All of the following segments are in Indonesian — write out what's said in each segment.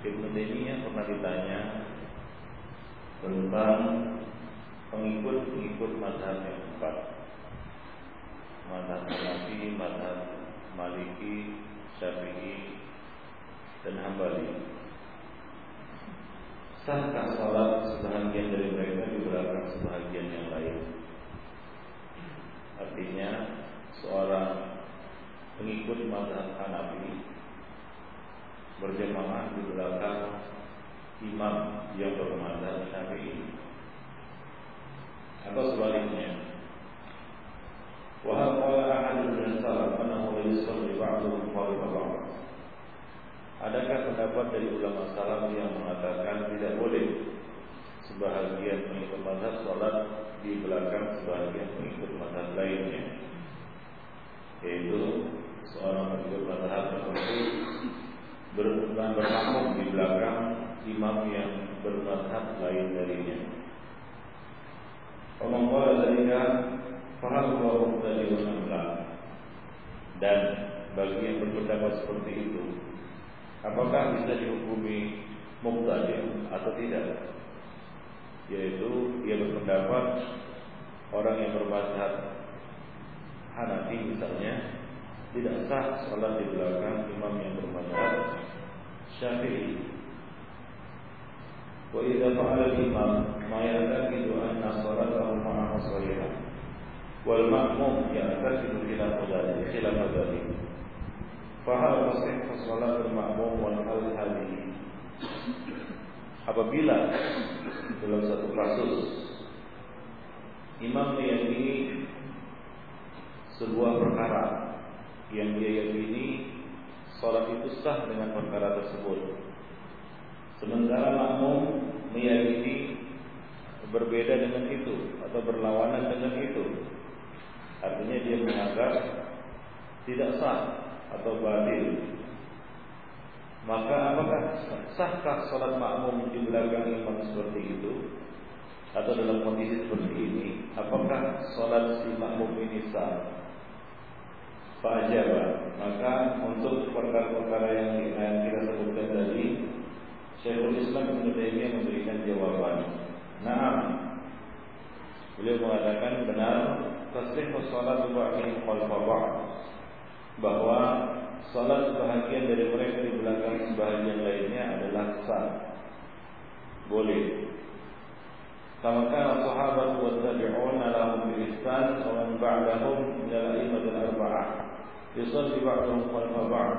Ibn Taimiyah pernah ditanya tentang pengikut-pengikut mazhab yang empat mazhab Hanafi, mazhab Maliki, Syafi'i, dan Hambali. Sahkah salat sebahagian dari mereka di belakang sebahagian yang lain? Artinya seorang pengikut mazhab Hanafi berjemaah di belakang imam yang berkemandan hari ini atau sebaliknya. Wa hal qala ahadun min salaf annahu yusalli ba'dhum qabla ba'd. Adakah pendapat dari ulama salaf yang mengatakan tidak boleh sebahagian pengikut mazhab salat di belakang sebahagian pengikut mazhab lainnya? Yaitu seorang pengikut mazhab tertentu bermakmum di belakang imam yang bermazhab lain darinya. Pemangkuan dari Faham bahwa dari Dan bagi yang berpendapat seperti itu Apakah bisa dihukumi Muqtadir atau tidak Yaitu Dia berpendapat Orang yang bermazhab Hanafi misalnya Tidak sah sholat di belakang Imam yang bermazhab Syafi'i. Wa idza fa'ala al-imam ma ya'taqidu anna salatahu ma'a sahihah. Wal makmum ya'taqidu khilaf dzalik khilaf dzalik. Fahal tasih salatul makmum wal hal hadhihi apabila dalam satu kasus imam meyakini sebuah perkara yang dia yakini salat itu sah dengan perkara tersebut sementara makmum meyakini berbeda dengan itu atau berlawanan dengan itu Artinya dia menganggap tidak sah atau batil. Maka apakah sahkah sholat makmum di belakang imam seperti itu? Atau dalam kondisi seperti ini, apakah sholat si makmum ini sah? Fa'ajaba Maka untuk perkara-perkara yang kita sebutkan tadi Syekhul Islam Ibn Taimiyah memberikan jawaban. Nah Beliau mengatakan benar tasbih salat ba'dihim khalfa bahwa salat sebahagian dari mereka di belakang sebahagian lainnya adalah sah. Boleh. Tabi'un lahum bi ihsan wa man ba'dahum min al-a'immat al-arba'ah yusalli ba'dhum khalfa ba'd.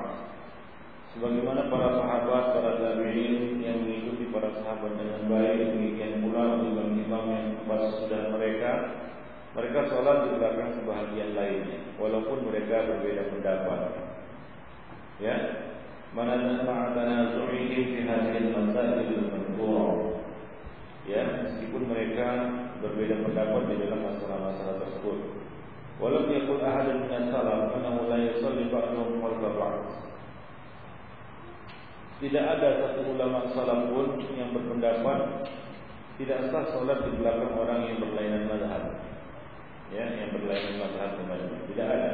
Sebagaimana para sahabat para tabi'in yang mengikuti para sahabat dengan baik demikian ulama imam-imam yang pas sudah mereka mereka sholat di belakang sebahagian lainnya walaupun mereka berbeda pendapat. Ya. Mana ma'atanazu'ihim fi hadhihi al-masail al ya meskipun mereka berbeda pendapat di dalam masalah-masalah tersebut walau yaqul ahadun min as-salaf annahu la yusalli ba'dhum khalfa ba'd tidak ada satu ulama salaf pun yang berpendapat tidak sah solat di belakang orang yang berlainan mazhab ya yang berlainan mazhab dengannya tidak ada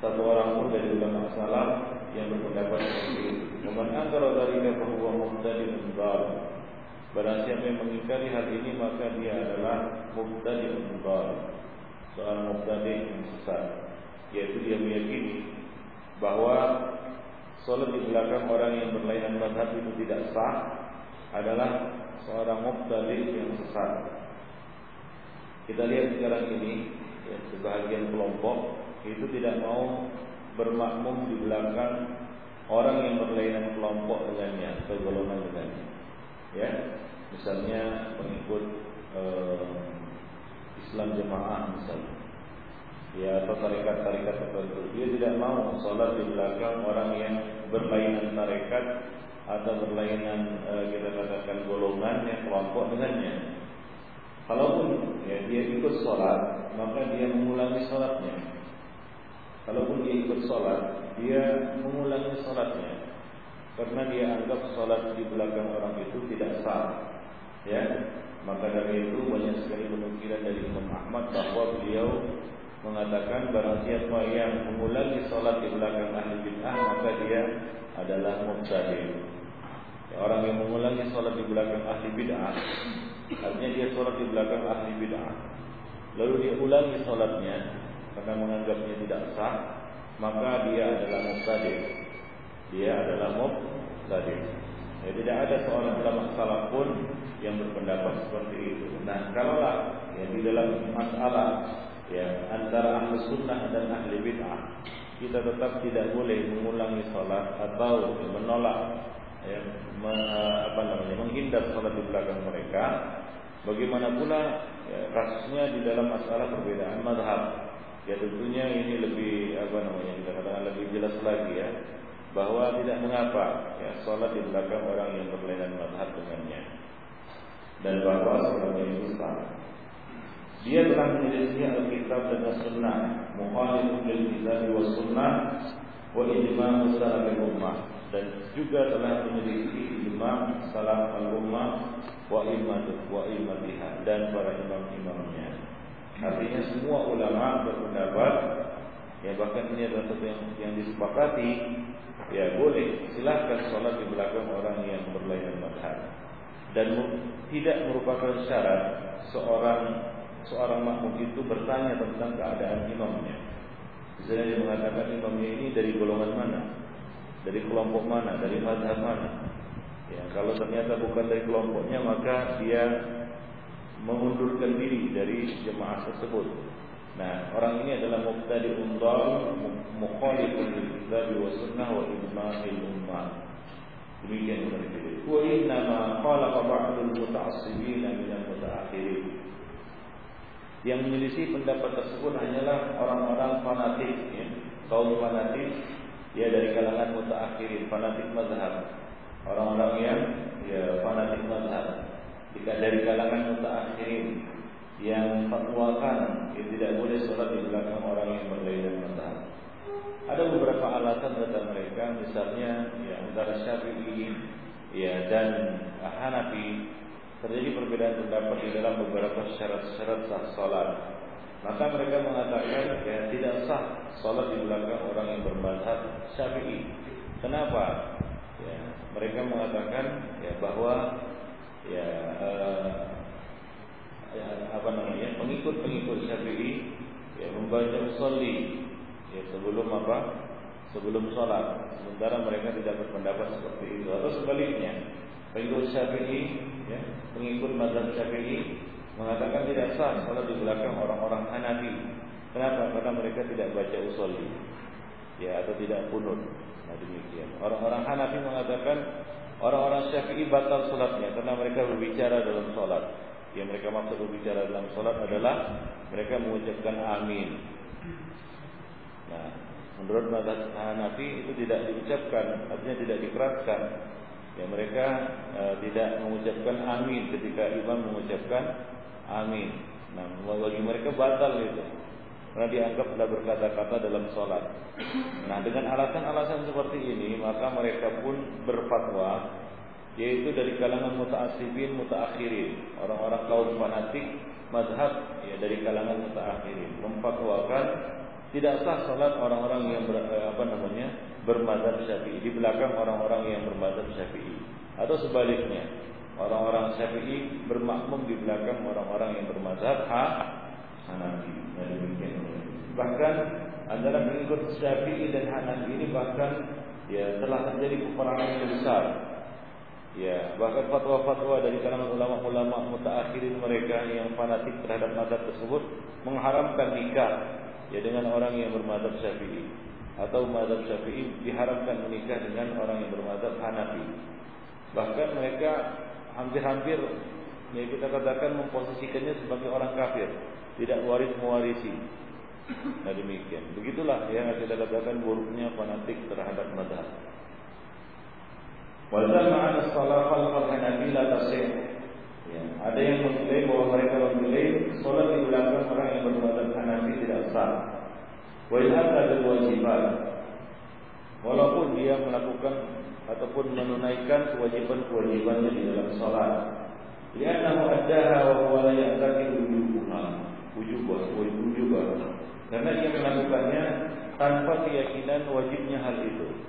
satu orang pun dari ulama salaf yang berpendapat seperti itu. Namun antara dari bahwa mubtadi'un dhal. Barang siapa yang mengingkari hal ini maka dia adalah mubtadi'un dhal. Seorang mubtadi' yang sesat. Yaitu dia meyakini bahwa solat di belakang orang yang berlainan mazhab itu tidak sah adalah seorang mubtadi' yang sesat. Kita lihat sekarang ini ya, sebahagian kelompok itu tidak mau bermakmum di belakang orang yang berlainan kelompok dengannya atau golongan dengannya. Ya, misalnya pengikut eh, Islam jemaah misalnya, ya atau tarekat-tarekat tertentu. Dia tidak mau sholat di belakang orang yang berlainan tarekat atau berlainan eh, kita katakan golongan yang kelompok dengannya. Kalaupun ya, dia ikut sholat, maka dia mengulangi sholatnya. Kalaupun dia ikut sholat, dia mengulangi sholatnya karena dia anggap sholat di belakang orang itu tidak sah. Ya, maka dari itu banyak sekali penukilan dari Imam Ahmad bahwa beliau mengatakan barang siapa yang mengulangi sholat di belakang ahli bid'ah maka dia adalah mubtadi. Ya, orang yang mengulangi sholat di belakang ahli bid'ah artinya dia sholat di belakang ahli bid'ah. Lalu dia ulangi sholatnya karena menganggapnya tidak sah, maka dia adalah mubtadi. Dia adalah mubtadi. Ya, tidak ada seorang ulama salaf pun yang berpendapat seperti itu. Nah, kalaulah ya di dalam masalah ya antara ahli sunnah dan ahli bid'ah kita tetap tidak boleh mengulangi salat atau menolak ya, me, apa namanya menghindar salat di belakang mereka. Bagaimana pula ya, kasusnya di dalam masalah perbedaan madhab Ya tentunya ini lebih apa namanya kita katakan lebih jelas lagi ya bahwa tidak mengapa ya sholat di belakang orang yang berlainan madhab dengannya dan bahwa sholatnya itu sah. Dia telah menyelisih Alkitab dan As-Sunnah, mukhalifun lil kitab wa sunnah wa ijma' salaf ummah dan juga telah menyelisih ijma' salaf al-ummah wa immat wa immatiha dan para imam-imamnya. Artinya semua ulama berpendapat ya bahkan ini adalah satu yang, yang disepakati ya boleh silahkan sholat di belakang orang yang berlainan madhab dan tidak merupakan syarat seorang seorang makmum itu bertanya tentang keadaan imamnya. Misalnya dia mengatakan imamnya ini dari golongan mana, dari kelompok mana, dari madhab mana. Ya, kalau ternyata bukan dari kelompoknya maka dia mengundurkan diri dari jemaah tersebut. Nah, orang ini adalah mubtadi undal mukhalifun lil wa sunnah wa ijma'il ummah. Demikian kita Wa inna ma khalaqa ba'dul muta'assibin min al-mutaakhirin. Yang menyelisih pendapat tersebut hanyalah orang-orang fanatik ya. Kaum fanatik ya dari kalangan mutaakhirin, fanatik mazhab. Orang-orang yang ya fanatik mazhab jika dari kalangan mutaakhirin yang fatwakan yang tidak boleh sholat di belakang orang yang berlainan mazhab. Ada beberapa alasan kata mereka, misalnya ya antara Syafi'i ya dan Hanafi terjadi perbedaan pendapat di dalam beberapa syarat-syarat sah sholat. Maka mereka mengatakan ya tidak sah sholat di belakang orang yang bermazhab Syafi'i. Kenapa? Ya, mereka mengatakan ya bahwa ya, uh, ya apa namanya pengikut-pengikut Syafi'i ya membaca usolli ya sebelum apa sebelum sholat. Sementara mereka tidak berpendapat seperti itu. Atau sebaliknya pengikut Syafi'i ya pengikut mazhab Syafi'i mengatakan tidak sah sholat di belakang orang-orang Hanafi. Kenapa? Karena mereka tidak baca usolli ya atau tidak kunut. Nah demikian. Orang-orang Hanafi mengatakan Orang-orang Syafi'i batal sholatnya karena mereka berbicara dalam sholat. Yang mereka maksud berbicara dalam solat adalah mereka mengucapkan amin. Nah, menurut mazhab Hanafi itu tidak diucapkan, artinya tidak dikeraskan. Ya mereka e, tidak mengucapkan amin ketika imam mengucapkan amin. Nah, bagi mereka batal itu. Karena dianggap sudah berkata-kata dalam sholat. Nah, dengan alasan-alasan seperti ini, maka mereka pun berfatwa yaitu dari kalangan mutaassibin mutaakhirin. Orang-orang kaum fanatik mazhab ya dari kalangan mutaakhirin. Memfatwakan tidak sah salat orang-orang yang ber, eh, apa namanya bermadzhab Syafi'i. Di belakang orang-orang yang bermadzhab Syafi'i. Atau sebaliknya orang-orang Syafi'i bermakmum di belakang orang-orang yang bermadzhab ha Hanafi. Bahkan antara pengikut Syafi'i dan Hanafi ini bahkan ya telah terjadi peperangan yang besar Ya, bahkan fatwa-fatwa dari kalangan ulama-ulama mutaakhirin mereka yang fanatik terhadap mazhab tersebut mengharamkan nikah ya dengan orang yang bermadzhab Syafi'i atau mazhab Syafi'i diharamkan menikah dengan orang yang bermadzhab Hanafi. Bahkan mereka hampir-hampir ya kita katakan memposisikannya sebagai orang kafir, tidak waris mewarisi. Nah demikian. Begitulah yang kita katakan buruknya fanatik terhadap mazhab. Wazama an salat khalfal Hanafi la tasih. Ya, ada yang menilai bahwa mereka menilai solat di belakang orang yang bermadzhab Hanafi tidak sah. Wa in ada kewajiban. Walaupun dia melakukan ataupun menunaikan kewajiban-kewajibannya di dalam salat. Liannahu addaha wa huwa la ya'taqidu wujubaha. Wujubah, wujubah. Karena dia melakukannya tanpa keyakinan wajibnya hal itu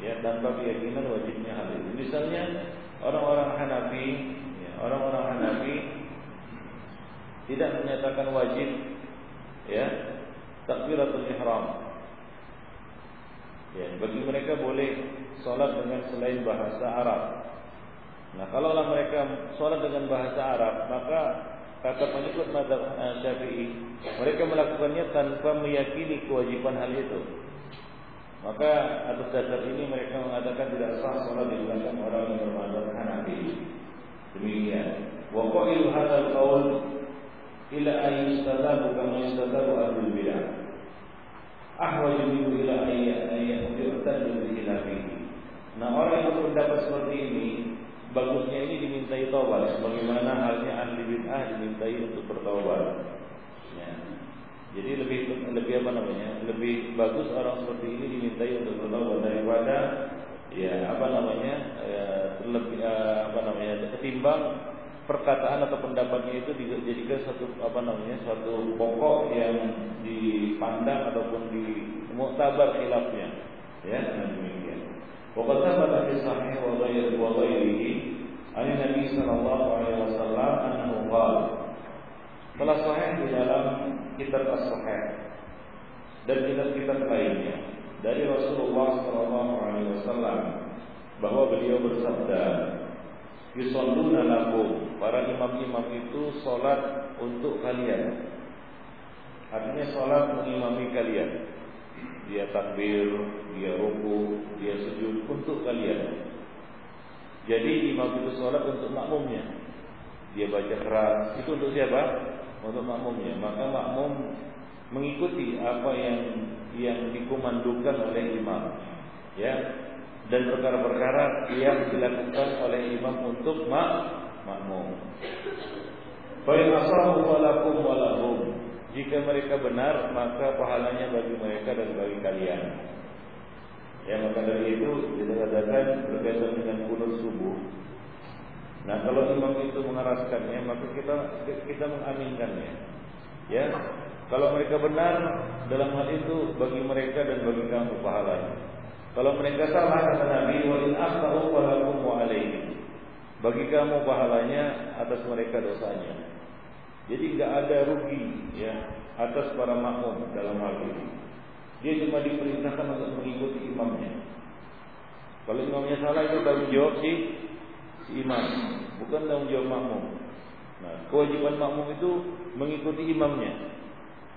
ya tanpa keyakinan wajibnya hal itu. Misalnya orang-orang Hanafi, ya, orang-orang Hanafi tidak menyatakan wajib ya takbiratul ihram. Ya, bagi mereka boleh sholat dengan selain bahasa Arab. Nah, kalaulah mereka sholat dengan bahasa Arab, maka kata pengikut mazhab Syafi'i, mereka melakukannya tanpa meyakini kewajiban hal itu. Maka atas dasar ini mereka mengatakan tidak sah salat di belakang orang yang bermadzhab Hanafi. Demikian. Wa qailu hadzal qaul ila an yustadabu kama yustadabu ahlul bidah. Ahwaju minhu ila an yu'tadu bi khilafihi. Nah, orang yang berpendapat seperti ini bagusnya ini dimintai taubat sebagaimana halnya ahli bid'ah dimintai untuk bertaubat. Ya. Jadi lebih lebih apa namanya? Lebih bagus orang seperti ini dimintai untuk bertobat daripada ya apa namanya? Ya, lebih apa namanya? Ketimbang perkataan atau pendapatnya itu dijadikan satu apa namanya? suatu pokok yang dipandang ataupun di muktabar khilafnya. Ya, demikian. Pokoknya pada kisahnya wa ghairi wa ghairihi Nabi sallallahu alaihi wasallam annahu qala telah sahih di dalam kitab as-sahih dan kitab-kitab lainnya dari Rasulullah sallallahu alaihi wasallam bahwa beliau bersabda yusalluna lakum para imam-imam itu salat untuk kalian. Artinya salat mengimami kalian. Dia takbir dia ruku dia sujud untuk kalian. Jadi imam itu salat untuk makmumnya. Dia baca keras. Itu untuk siapa? Untuk makmumnya. Maka makmum mengikuti apa yang yang dikumandukan oleh imam. Ya dan perkara-perkara yang dilakukan oleh imam untuk mak makmum. Fa in asahu falakum walahum. Jika mereka benar maka pahalanya bagi mereka dan bagi kalian. Ya maka dari itu dikatakan berkaitan dengan kunut subuh. Nah kalau imam itu mengeraskannya maka kita kita mengaminkannya. Ya, kalau mereka benar dalam hal itu bagi mereka dan bagi kamu pahalanya. Kalau mereka salah kata Nabi wa in akhtau falakum wa alaihi. Bagi kamu pahalanya atas mereka dosanya. Jadi enggak ada rugi ya atas para makmum dalam hal ini. Dia cuma diperintahkan untuk mengikuti imamnya. Kalau imamnya salah itu tanggung jawab sih si imam, bukan tanggung jawab makmum. Nah, kewajiban makmum itu mengikuti imamnya.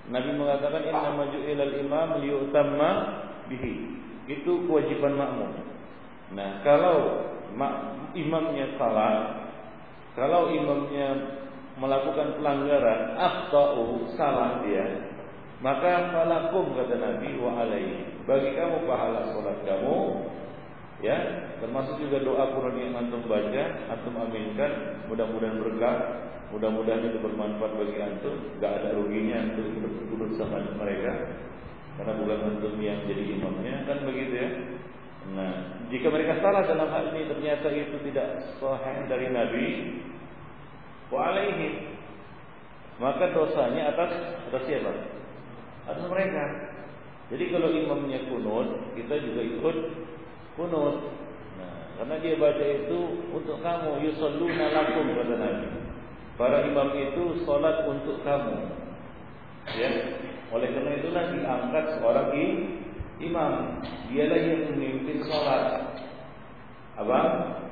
Nabi mengatakan inna maju ilal imam liyutamma bihi. Itu kewajiban makmum. Nah, kalau imamnya salah, kalau imamnya melakukan pelanggaran, akhtau, salah dia, maka falakum kata Nabi wa alaihi. Bagi kamu pahala salat kamu ya, termasuk juga doa Quran yang antum baca, antum aminkan, mudah-mudahan berkah, mudah-mudahan itu bermanfaat bagi antum, enggak ada ruginya antum ikut sama mereka. Karena bukan antum yang jadi imamnya, kan begitu ya. Nah, jika mereka salah dalam hal ini ternyata itu tidak sahih dari Nabi, wa alaihi maka dosanya atas atas siapa? atau mereka. Jadi kalau imamnya kunut, kita juga ikut kunut. Nah, karena dia baca itu untuk kamu, yusalluna lakum kata Nabi. Para imam itu salat untuk kamu. Ya. Oleh karena itulah diangkat seorang imam. Dialah yang memimpin salat. Apa?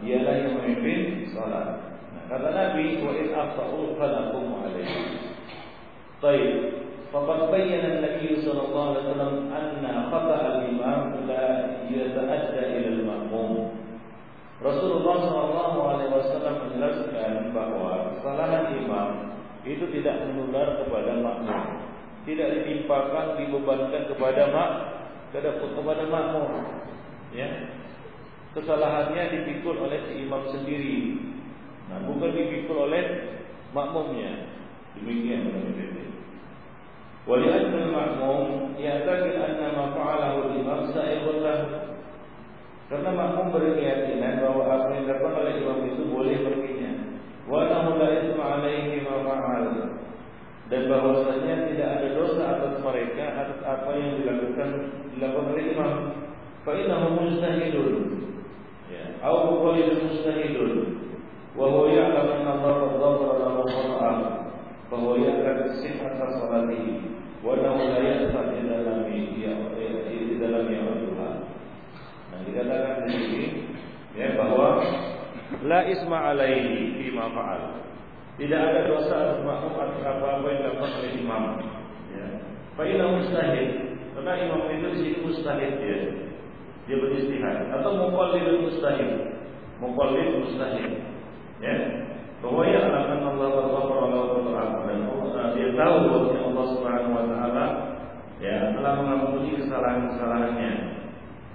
Dialah yang memimpin salat. Nah, kata Nabi, wa in aqta'u falakum alaihi. Baik. فقد بين النبي صلى الله عليه وسلم أن خطأ الإمام لا يتأدى إلى المأموم Rasulullah Shallallahu Alaihi Wasallam menjelaskan bahwa kesalahan imam itu tidak menular kepada makmum, tidak ditimpakan, dibebankan kepada mak, kepada makmum. Ya, kesalahannya dipikul oleh si imam sendiri, nah bukan dipikul oleh makmumnya. Demikian menurut ولأن المأموم يعتقد أن ما فعله الإمام سائغ له karena makmum berkeyakinan bahwa apa yang dilakukan oleh imam itu boleh baginya. Wa nahu la isma alaihi ma fa'al. Dan bahwasanya tidak ada dosa atas mereka atas apa yang dilakukan dilakukan oleh imam. Fa innahu mustahidun. Ya, au muqallidun mustahidun. Wa huwa ya'lamu anna Allah qad ghafara lahu khata'ah. Fa huwa ya'lamu sihhata salatihi. Walau la yasfat di dalam ya di dalam yang Nah dikatakan di sini ya bahwa la isma alaihi fi ma fa'al. Tidak ada dosa atas makmum atas apa-apa yang dilakukan oleh imam. Ya. Fa inna mustahil. Karena imam itu di sini mustahil dia. Dia beristihad atau muqallid mustahil. Muqallid mustahil. Ya. Bahwa ya akan Allah lahu dan dia tahu bahwa Allah Subhanahu wa taala ya telah mengampuni kesalahan-kesalahannya.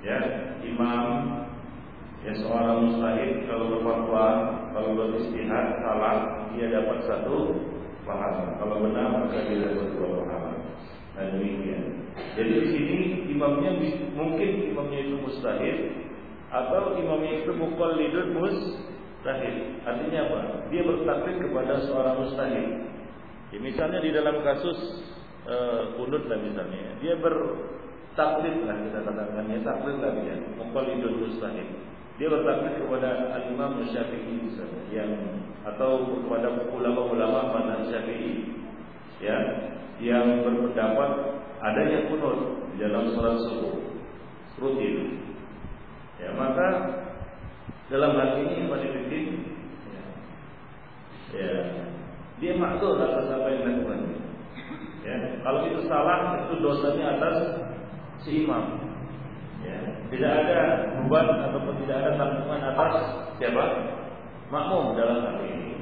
Ya, imam ya seorang mustahid kalau berfatwa, kalau beristihad salah, dia dapat satu pahala. Kalau benar maka dia dapat dua pahala. Nah demikian. Jadi di sini imamnya mungkin imamnya itu mustahid atau imamnya itu mukallidun mustahid. Artinya apa? Dia bertaklid kepada seorang mustahid. Ya, misalnya di dalam kasus uh, kunut lah misalnya, dia bertaklid lah kita katakan ya taklid lah dia, idul mustahil. Dia bertaklid kepada al-Imam Syafi'i yang atau kepada ulama-ulama pada Syafi'i, ya, yang berpendapat adanya kunut di dalam sholat subuh rutin. Ya, maka dalam hal ini Pak ya, ya dia maksud atas apa yang dilakukan. Ya, kalau itu salah itu dosanya atas si imam. Tidak ada beban ataupun tidak ada tanggungan atas siapa? Makmum dalam hal ini.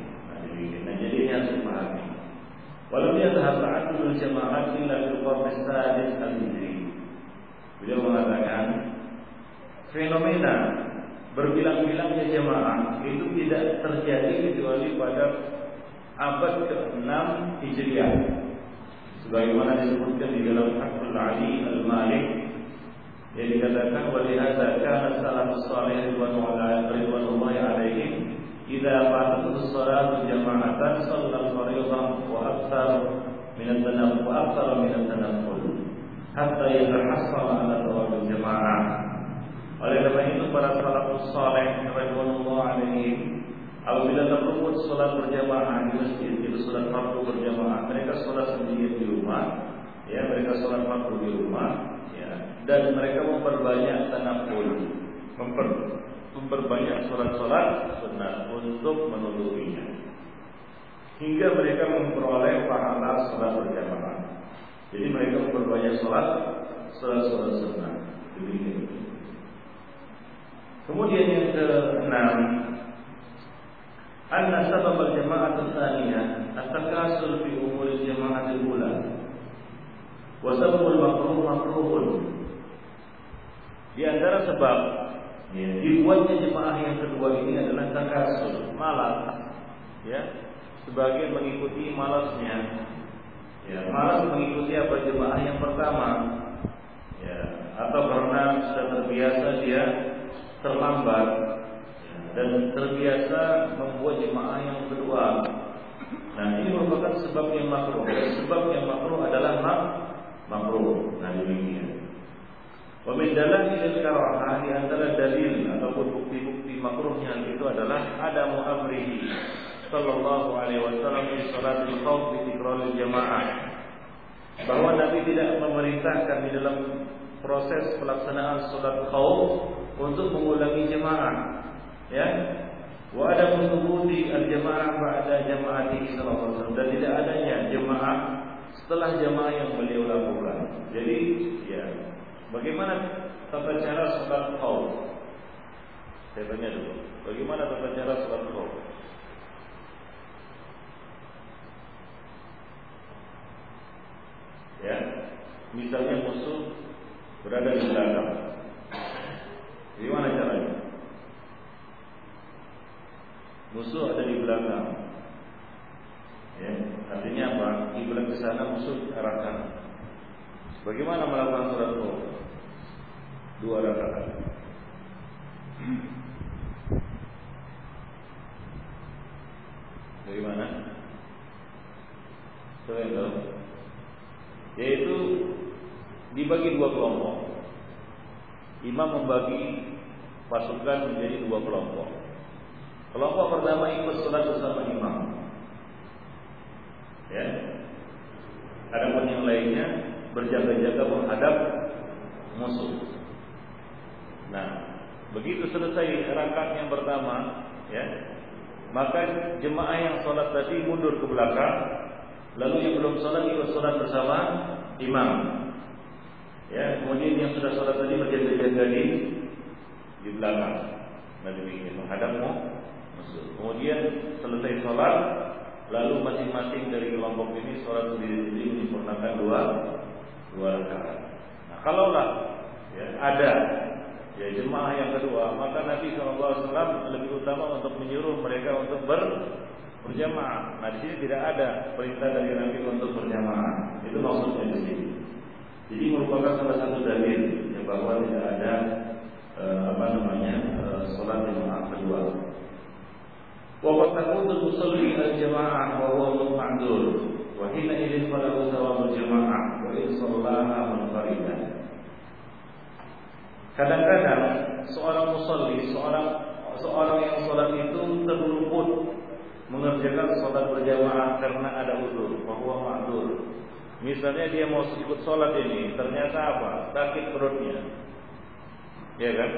Nah, jadi ini harus dipahami. Walau dia tahap dulu jamaah illa fil qarn al-hijri. Beliau mengatakan fenomena berbilang-bilangnya jamaah itu tidak terjadi kecuali pada abad ke-6 Hijriah. Sebagaimana disebutkan di dalam Fathul Ali Al-Malik yang dikatakan walihada kana salafus salih ridwanullahi alaihim idza fatatuhus salatu jama'atan shallal fardhan wa aktsar min at-tanafful wa aktsar min at-tanafful hatta yatahassal ala thawab jamaah. Oleh karena itu para salafus saleh radhiyallahu alaihim Apabila terluput sholat berjamaah di masjid, itu sholat fardu berjamaah, mereka sholat sendiri di rumah, ya mereka sholat fardu di rumah, dan mereka memperbanyak tanaful, memper, memperbanyak sholat-sholat sunnah untuk menutupinya, hingga mereka memperoleh pahala sholat berjamaah. Jadi mereka memperbanyak sholat, sholat-sholat sunnah. Demikian. Kemudian yang keenam anna sabab al-jama'ah tsaniyah at-takasul fi umur al-jama'ah al-ula wa sabab al-makruh makruhun di antara sebab ya, dibuatnya jemaah yang kedua ini adalah takasul, malas, ya, sebagai mengikuti malasnya, ya, malas mengikuti apa jemaah yang pertama, ya, atau karena sudah terbiasa dia terlambat dan terbiasa membuat jemaah yang kedua. Nah ini merupakan sebab yang makruh. Sebab yang makruh adalah mak makruh. Nah demikian. Wamin dalail karahah di antara dalil ataupun bukti-bukti makruhnya itu adalah ada muamrihi sallallahu alaihi wasallam di salatul khauf di tikrarul jamaah. Bahwa Nabi tidak memerintahkan di dalam proses pelaksanaan salat khauf untuk mengulangi jemaah ya. Wa ada menguti al-jamaah ba'da jamaati sallallahu alaihi wasallam dan tidak adanya jemaah setelah jemaah yang beliau lakukan. Jadi ya Bagaimana tata cara sholat khauf? Saya tanya dulu. Bagaimana tata cara sholat khauf? Ya, misalnya musuh berada di belakang. Bagaimana caranya? Musuh ada di belakang. Ya, artinya apa? Kiblat ke sana, musuh arahkan. Bagaimana melakukan sholat khauf? Dua rakaat. Bagaimana? Saya tahu. Yaitu dibagi dua kelompok. Imam membagi pasukan menjadi dua kelompok. Kelompok pertama ikut sholat bersama imam. Ya. Adapun yang lainnya berjaga-jaga menghadap musuh. Nah, begitu selesai rakaat yang pertama, ya, maka jemaah yang sholat tadi mundur ke belakang, lalu yang belum sholat ikut sholat bersama imam. Ya, kemudian yang sudah sholat tadi berjaga-jaga di di belakang. Nah demikian menghadapmu musuh. Kemudian selesai sholat, lalu masing-masing dari kelompok ini sholat sendiri-sendiri menyempurnakan dua dua rakaat. Nah, kalaulah ya, ada ya jemaah yang kedua, maka Nabi SAW lebih utama untuk menyuruh mereka untuk ber berjamaah. Nah di sini tidak ada perintah dari Nabi untuk berjamaah. Itu maksudnya di sini. Jadi merupakan salah satu dalil yang bahwa tidak ada eh, apa namanya eh, sholat jemaah kedua. Takut musalli al-jamaah wa huwa ma'dzur wa hina idzin falahu thawabul jamaah wa in shallaha munfaridan. Kadang-kadang seorang musalli, seorang seorang yang sholat itu terluput mengerjakan sholat berjamaah karena ada udur, bahwa ma'dur. Misalnya dia mau ikut sholat ini, ternyata apa? Sakit perutnya, ya kan?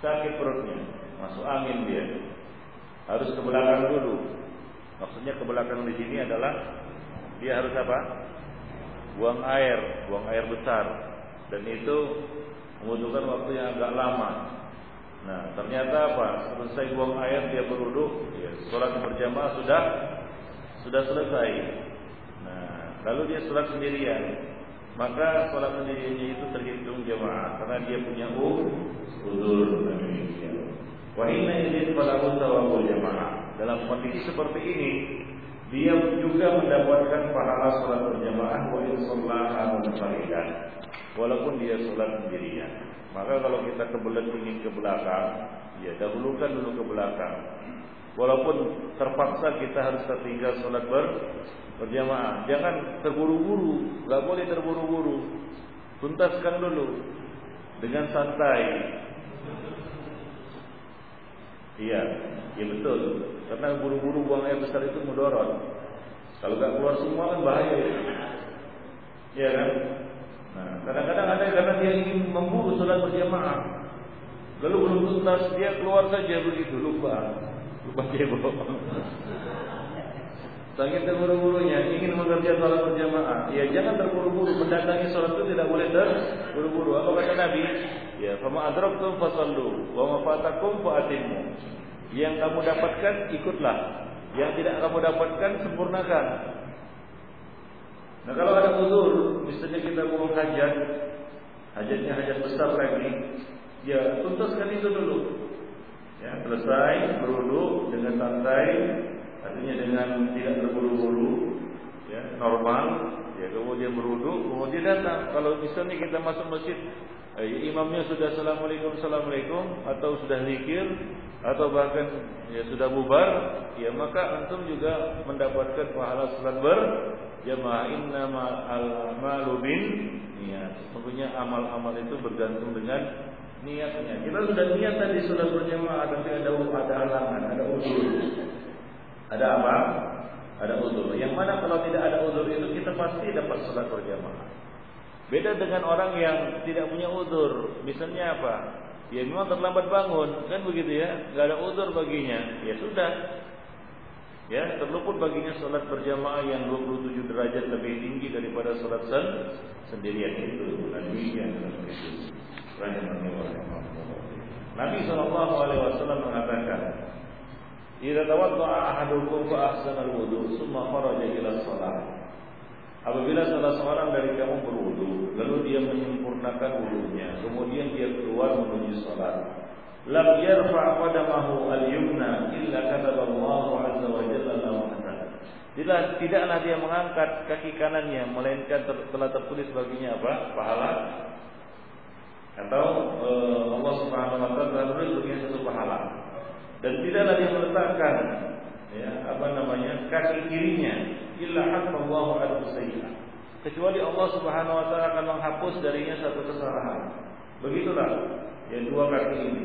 Sakit perutnya, masuk angin dia, harus ke belakang dulu. Maksudnya ke belakang di sini adalah dia harus apa? Buang air, buang air besar, dan itu membutuhkan waktu yang agak lama. Nah, ternyata apa? Selesai buang air dia beruduk, ya, sholat berjamaah sudah sudah selesai. Nah, lalu dia sholat sendirian. Maka sholat sendiriannya itu terhitung jamaah karena dia punya udur dan demikian. Wa inna idin falahu thawabul jamaah. Dalam kondisi seperti ini, dia juga mendapatkan pahala sholat berjamaah wa in shallaha munfaridan walaupun dia sholat sendirian. Maka kalau kita kebelet ingin ke belakang, ya dahulukan dulu ke belakang. Walaupun terpaksa kita harus tertinggal sholat ber, berjamaah. Jangan terburu-buru, nggak boleh terburu-buru. Tuntaskan dulu dengan santai. Iya, iya betul. Karena buru-buru buang air besar itu mudorot. Kalau nggak keluar semua kan bahaya. Iya kan? Nah, kadang-kadang ada karena dia ingin memburu sholat berjamaah. Lalu belum tuntas dia keluar saja begitu lupa, lupa cebok. Saking terburu-burunya ingin mengerjakan sholat berjamaah. Ya jangan terburu-buru mendatangi sholat itu tidak boleh terburu-buru. Apa kata Nabi? Ya, fama adraktum fasallu wa ma fatakum fa'atimmu. Yang kamu dapatkan ikutlah. Yang tidak kamu dapatkan sempurnakan. Nah kalau ada uzur, misalnya kita mau hajat, hajatnya hajat besar lagi, ya tuntaskan itu dulu. Ya, selesai berwudu dengan santai, artinya dengan tidak terburu-buru, ya, normal, ya kemudian berwudu, kemudian datang. Kalau misalnya kita masuk masjid, eh, imamnya sudah assalamualaikum assalamualaikum atau sudah zikir atau bahkan ya sudah bubar, ya maka antum juga mendapatkan pahala salat berjamaah innama al-malu bin niat. Sesungguhnya amal-amal itu bergantung dengan niatnya. Kita sudah niat tadi sudah berjamaah tapi ada ada halangan, ada uzur. Ada apa? Ada uzur. Yang mana kalau tidak ada uzur itu kita pasti dapat salat berjamaah. Beda dengan orang yang tidak punya uzur. Misalnya apa? Ya memang terlambat bangun, kan begitu ya? Gak ada uzur baginya. Ya sudah. Ya, terluput baginya salat berjamaah yang 27 derajat lebih tinggi daripada salat sen sendirian itu. Nabi yang itu. Nabi sallallahu mengatakan, "Idza tawadda'a ahadukum fa ahsana al-wudu, tsumma kharaja ila shalah." Apabila salah seorang dari kamu berwudu, lalu dia menyempurnakan wudunya, kemudian dia keluar menuju salat, lam yarfa' qadamahu al-yumna illa kataba Allah azza wa jalla lahu Tidak, tidaklah dia mengangkat kaki kanannya melainkan telah tertulis baginya apa? Pahala atau uh, Allah Subhanahu wa taala bagian satu pahala. Dan tidaklah dia meletakkan ya, apa namanya? kaki kirinya illa hatta Allah al Kecuali Allah Subhanahu wa taala akan menghapus darinya satu kesalahan. Begitulah ya dua kaki ini.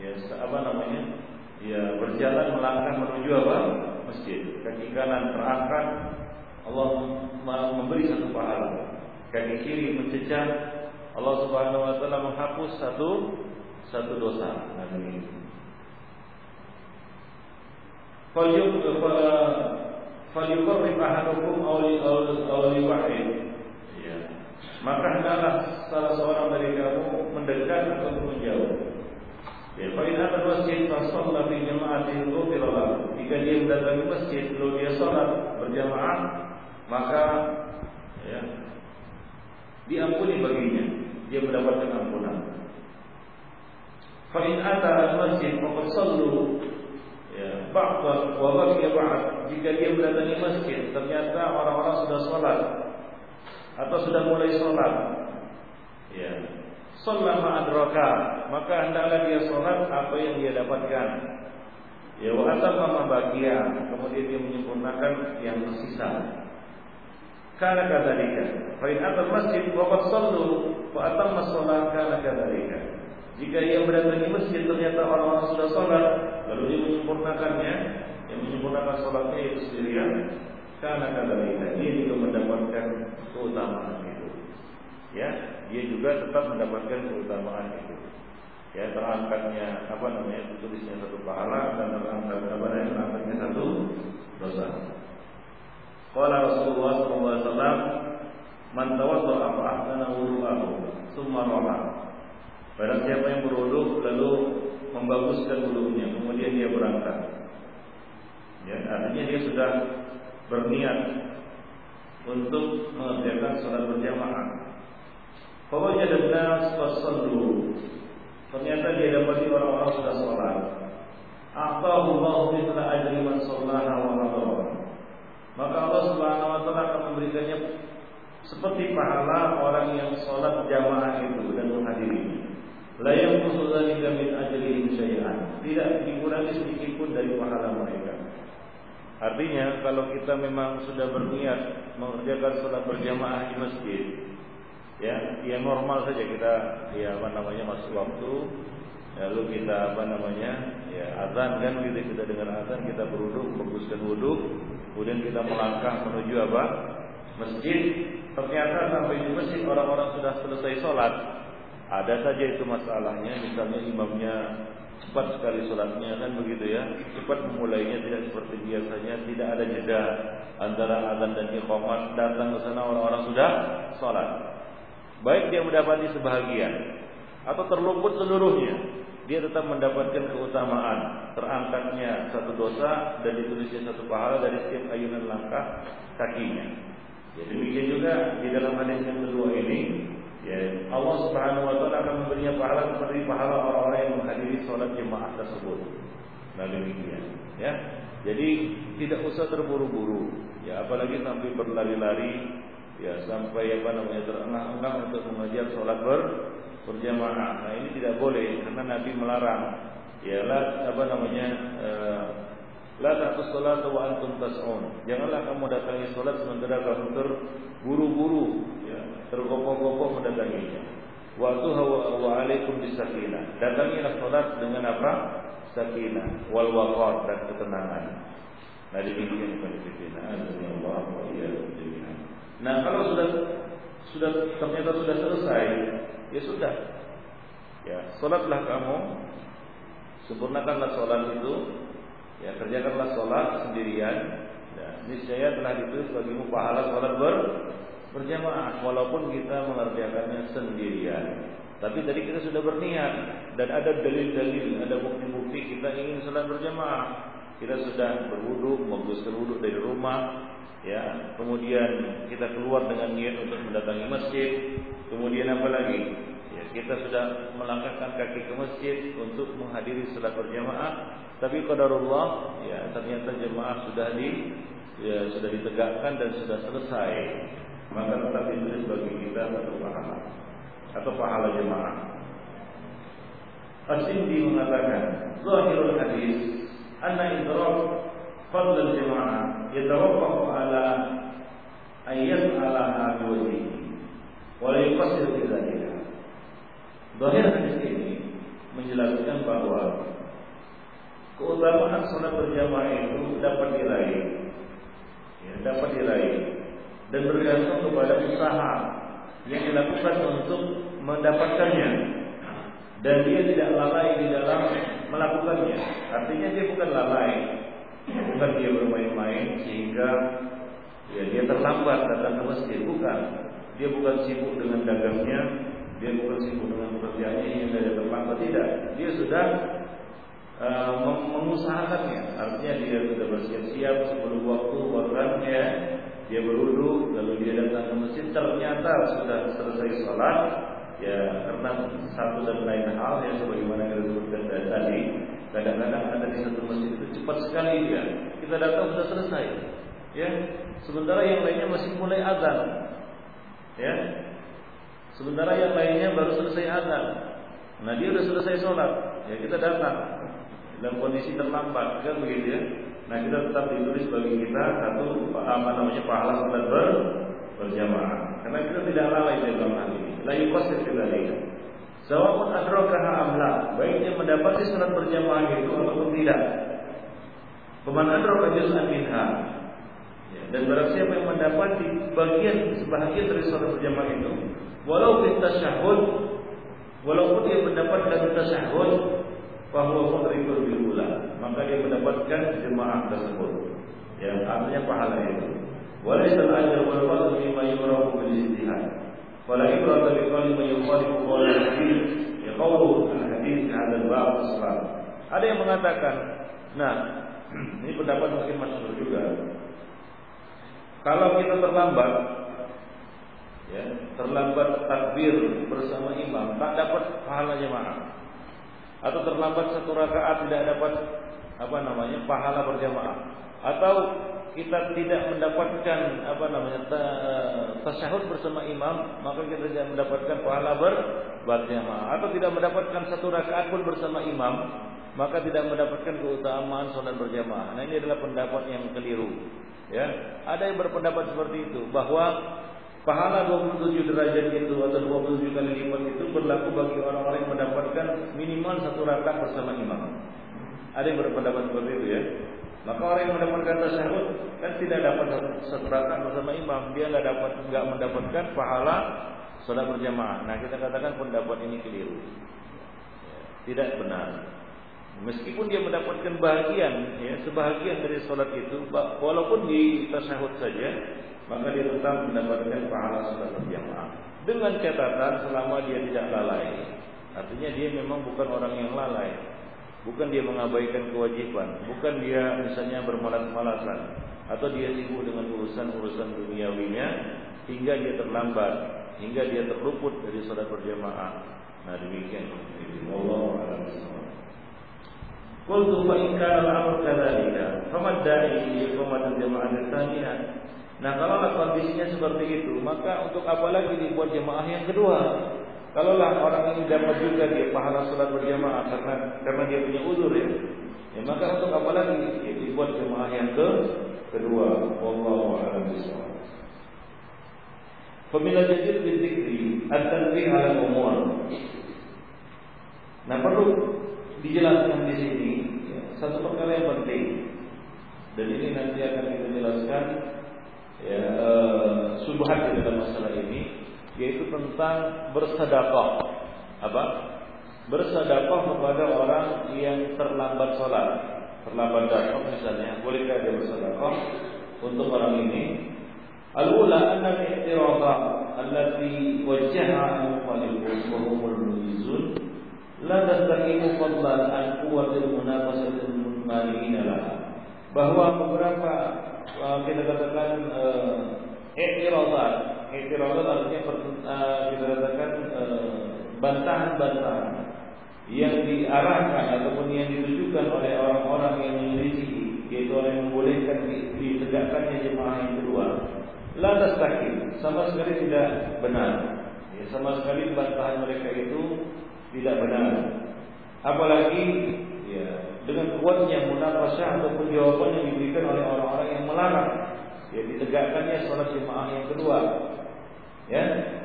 Ya apa namanya? Ya berjalan melangkah menuju apa? Masjid. Kaki kanan terangkat Allah memberi satu pahala. Kaki kiri mencecah Allah Subhanahu wa taala menghapus satu satu dosa. Amin. Falyuqarrib ahadukum awli awli wahid. Ya. Maka hendaklah salah seorang dari kamu mendekat atau menjauh. Ya, fa in ata masjid fa shalla fi jama'atin ghufira lahu. Jika dia mendatangi masjid lalu dia salat berjamaah, maka ya, diampuni baginya dia mendapatkan ampunan. Fa in ata al-masjid faqad sallu ya. Ba'da wa baqiya ba'd. Jika dia mendatangi masjid ternyata orang-orang sudah sholat. Atau sudah mulai sholat. Ya. Sallama adraka. Maka hendaklah dia sholat apa yang dia dapatkan. Ya wa atamma baqiya. Kemudian dia menyempurnakan yang tersisa. Kana kadzalika. Fa in atal masjid wa qad sallu. Wa atamma shalah kana kadzalika. Jika ia mendatangi masjid ternyata orang-orang sudah salat, lalu dia menyempurnakannya, yang menyempurnakan salatnya itu sendirian, karena kadzalika dia juga mendapatkan keutamaan itu. Ya, dia juga tetap mendapatkan keutamaan itu. Ya, terangkatnya apa namanya? Tulisnya satu pahala dan terangkat apa namanya? Terangkatnya satu dosa. Qala Rasulullah sallallahu alaihi wasallam, "Man tawadda'a fa ahsana wudu'ahu, tsumma rawa." Barang siapa yang berwudu lalu membaguskan wudunya, kemudian dia berangkat. Ya, artinya dia sudah berniat untuk mengerjakan salat berjamaah. Fawajada an-nas fasallu. Ternyata dia dapati orang-orang sudah salat. Aqtahu Allah mithla ajri man sallaha wa maka Allah Subhanahu wa taala akan memberikannya seperti pahala orang yang sholat jamaah itu dan menghadirinya. La yanqusu dzalika min ajrihim syai'an. Tidak dikurangi sedikit pun dari pahala mereka. Artinya kalau kita memang sudah berniat mengerjakan sholat berjamaah di masjid, ya, yang normal saja kita ya apa namanya masuk waktu, lalu kita apa namanya ya azan kan gitu kita dengar azan kita berwudu, baguskan wudu, Kemudian kita melangkah menuju apa? Masjid. Ternyata sampai di masjid orang-orang sudah selesai sholat. Ada saja itu masalahnya. Misalnya imamnya cepat sekali sholatnya kan begitu ya. Cepat memulainya tidak seperti biasanya. Tidak ada jeda antara azan dan iqamat. Datang ke sana orang-orang sudah sholat. Baik dia mendapati sebahagian atau terluput seluruhnya. dia tetap mendapatkan keutamaan terangkatnya satu dosa dan ditulisnya satu pahala dari setiap ayunan langkah kakinya. Ya, demikian juga di dalam hadis yang kedua ini, ya, Allah Subhanahu wa taala akan memberinya pahala seperti pahala orang-orang yang menghadiri sholat jemaah tersebut. Nah demikian, ya. Jadi tidak usah terburu-buru, ya apalagi sampai berlari-lari, ya sampai apa namanya terengah-engah untuk mengajar sholat ber berjamaah. Nah ini tidak boleh karena Nabi melarang. Ya apa namanya uh, la taqus salat wa antum tas'un. Janganlah kamu datangi salat sementara kamu terburu-buru ya, tergopoh-gopoh mendatanginya. Wa tuha wa alaikum bisakinah. Datangilah salat dengan apa? Sakinah wal waqar dan ketenangan. Nah demikian konsepnya. Allah wa Nah kalau sudah sudah ternyata sudah selesai ya sudah. Ya, solatlah kamu, sempurnakanlah solat itu, ya kerjakanlah solat sendirian. Ya, niscaya telah ditulis bagimu pahala solat ber berjamaah, walaupun kita mengerjakannya sendirian. Tapi tadi kita sudah berniat dan ada dalil-dalil, ada bukti-bukti kita ingin sholat berjamaah. Kita sudah berwudu, menggusur wudu dari rumah, ya. Kemudian kita keluar dengan niat untuk mendatangi masjid, Kemudian apa lagi? Ya, kita sudah melangkahkan kaki ke masjid untuk menghadiri salat berjamaah, tapi qadarullah ya ternyata jemaah sudah di ya, sudah ditegakkan dan sudah selesai. Maka tetap ditulis bagi kita satu pahala atau pahala jemaah. As-Sindi mengatakan, zahirul hadis anna idrak fadl al-jamaah ala ayat ala hadhihi Wala yuqassir fi dzalika. Zahir hadis ini menjelaskan bahwa keutamaan sholat berjamaah itu dapat diraih, ya, dapat diraih dan bergantung kepada usaha yang dilakukan untuk mendapatkannya. Dan dia tidak lalai di dalam melakukannya. Artinya dia bukan lalai, bukan dia bermain-main sehingga ya dia terlambat datang ke masjid, bukan. Dia bukan sibuk dengan dagangnya, dia bukan sibuk dengan pekerjaannya hingga dia terlambat tidak. Dia sudah mengusahakannya. Artinya dia sudah bersiap-siap sebelum waktu bahkan ya dia berwudu lalu dia datang ke masjid ternyata sudah selesai sholat ya karena satu dan lain hal yang sebagaimana kita sebutkan tadi kadang-kadang ada di satu masjid itu cepat sekali dia kita datang sudah selesai ya sementara yang lainnya masih mulai azan Ya. Sementara yang lainnya baru selesai azan. Nah, dia sudah selesai sholat. Ya, kita datang dalam kondisi terlambat, kan begitu ya. Nah, kita tetap ditulis bagi kita satu apa namanya pahala sholat ber berjamaah. Karena kita tidak lalai dalam hal ini. La yuqassir dzalika. Sawa'un adrakaha amla, baik dia mendapati sholat berjamaah itu ataupun tidak. Peman adraka juz'an minha, dan barang siapa yang mendapati bagian sebahagian dari sholat berjamaah itu, walau kita syahud, walaupun dia mendapatkan bahwa mudrikul bilula, maka dia mendapatkan jemaah tersebut. Yang artinya pahala itu. Walaysa al-ajr wal fadl mimma yurahu bil ijtihad. Fala ibrata bi qawli man yukhalifu qawl al-hadith ya qawlu al-hadith hadha al-bab Ada yang mengatakan, nah, ini pendapat mungkin masyhur juga. Kalau kita terlambat, ya, terlambat takbir bersama imam, tak dapat pahala jemaah. Atau terlambat satu rakaat tidak dapat apa namanya pahala berjamaah. Atau kita tidak mendapatkan apa namanya tasyahud bersama imam, maka kita tidak mendapatkan pahala ber berjamaah. Atau tidak mendapatkan satu rakaat pun bersama imam, maka tidak mendapatkan keutamaan sholat berjamaah. Nah ini adalah pendapat yang keliru. Ya, ada yang berpendapat seperti itu bahwa pahala 27 derajat itu atau 27 kali lipat itu berlaku bagi orang-orang yang mendapatkan minimal satu rakaat bersama imam. Ada yang berpendapat seperti itu ya. Maka orang yang mendapatkan tasyahud kan tidak dapat satu rakaat bersama imam, dia nggak dapat nggak mendapatkan pahala salat berjamaah. Nah kita katakan pendapat ini keliru, tidak benar. Meskipun dia mendapatkan bahagian, ya, sebahagian dari sholat itu, walaupun di tasyahud saja, maka dia tetap mendapatkan pahala sholat berjamaah. Dengan catatan selama dia tidak lalai, Artinya dia memang bukan orang yang lalai. Bukan dia mengabaikan kewajiban, bukan dia misalnya bermalas-malasan atau dia sibuk dengan urusan-urusan duniawinya hingga dia terlambat, hingga dia terluput dari salat berjamaah. Nah demikian. Wallahu a'lam bishawab. Qultu fa in kana al-amr kadzalika, fama da'i li iqamatil jama'ah tsaniyah? Nah, kalau kondisinya seperti itu, maka untuk apa lagi dibuat jemaah yang kedua? Kalaulah orang ini dapat juga dia pahala salat berjamaah karena karena dia punya uzur ya. Ya maka untuk apa lagi ya, dibuat jemaah yang ke kedua. Wallahu a'lam bishawab. Famila jadid bin dzikri at-tanbih 'ala umur. Nah, perlu dijelaskan di sini ya, satu perkara yang penting. Dan ini nanti akan kita jelaskan ya, subhat di dalam masalah ini yaitu tentang bersedekah. Apa? Bersedekah kepada orang yang terlambat sholat, terlambat datang misalnya, bolehkah dia bersedekah untuk orang ini? Al-ula anna al-i'tirada allati wajjaha al-mukhalifun wa hum al-mujizun la tastahimu fadlan an. Bahwa beberapa uh, kita katakan uh, i'tiradat I'tiradat artinya uh, kita katakan uh, bantahan-bantahan yang diarahkan ataupun yang ditujukan oleh orang-orang yang menyelisih yaitu orang yang membolehkan ditegakkannya jemaah yang kedua. La tastaqim sama sekali tidak benar. Ya, sama sekali bantahan mereka itu tidak benar. Apalagi ya dengan kuatnya munafasah ataupun jawaban yang diberikan oleh orang-orang yang melarang. Ya ditegakkannya sholat jemaah yang kedua. Ya.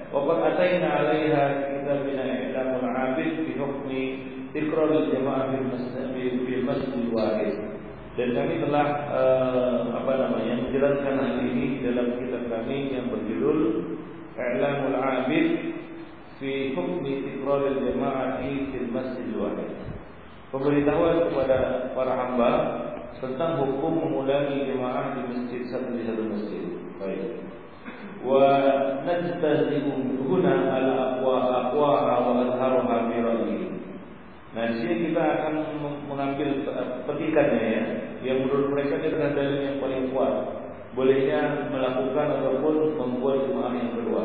Waqad ataina 'alaiha kitabina i'lamul 'abid bi hukmi iqrar jamaah bil masjid bil masjid wahid. Dan kami telah uh, apa namanya menjelaskan hal ini dalam kitab kami yang berjudul I'lamul 'abid fi hukmi iqrar jamaah bil masjid wahid pemberitahuan kepada para hamba tentang hukum mengulangi jemaah di masjid satu di satu masjid. Baik. Wa najtazibu huna ala aqwa aqwa wa azharuha bi ra'yi. Nah, di sini kita akan mengambil petikannya ya, yang menurut mereka ini adalah dalil yang paling kuat. Bolehnya melakukan ataupun membuat jemaah yang kedua.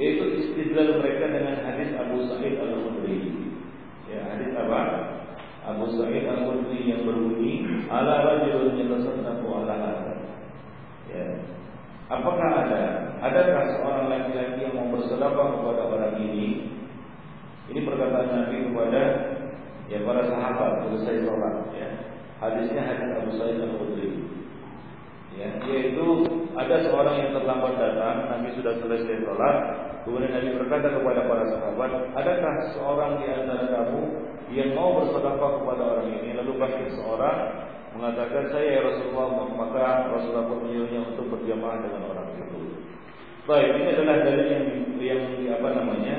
Yaitu istidlal mereka dengan hadis Abu Sa'id Al-Khudri. Ya, hadis Abu Sa'id al Khudri yang berbunyi, ala rajulun yatasaddaqu ala Ya, Apakah ada? Adakah seorang laki-laki yang mau bersedekah kepada orang ini? Ini perkataan Nabi kepada ya para sahabat selesai sholat. Ya. Hadisnya hadis Abu Sa'id al Khudri. Ya, yaitu ada seorang yang terlambat datang, Nabi sudah selesai sholat, kemudian Nabi berkata kepada para sahabat, adakah seorang di antara kamu yang mau bersedekah kepada orang ini? Lalu bangkit seorang mengatakan saya ya Rasulullah maka Rasulullah pun menyuruhnya untuk berjamaah dengan orang itu. Baik, ini adalah dalil yang yang apa namanya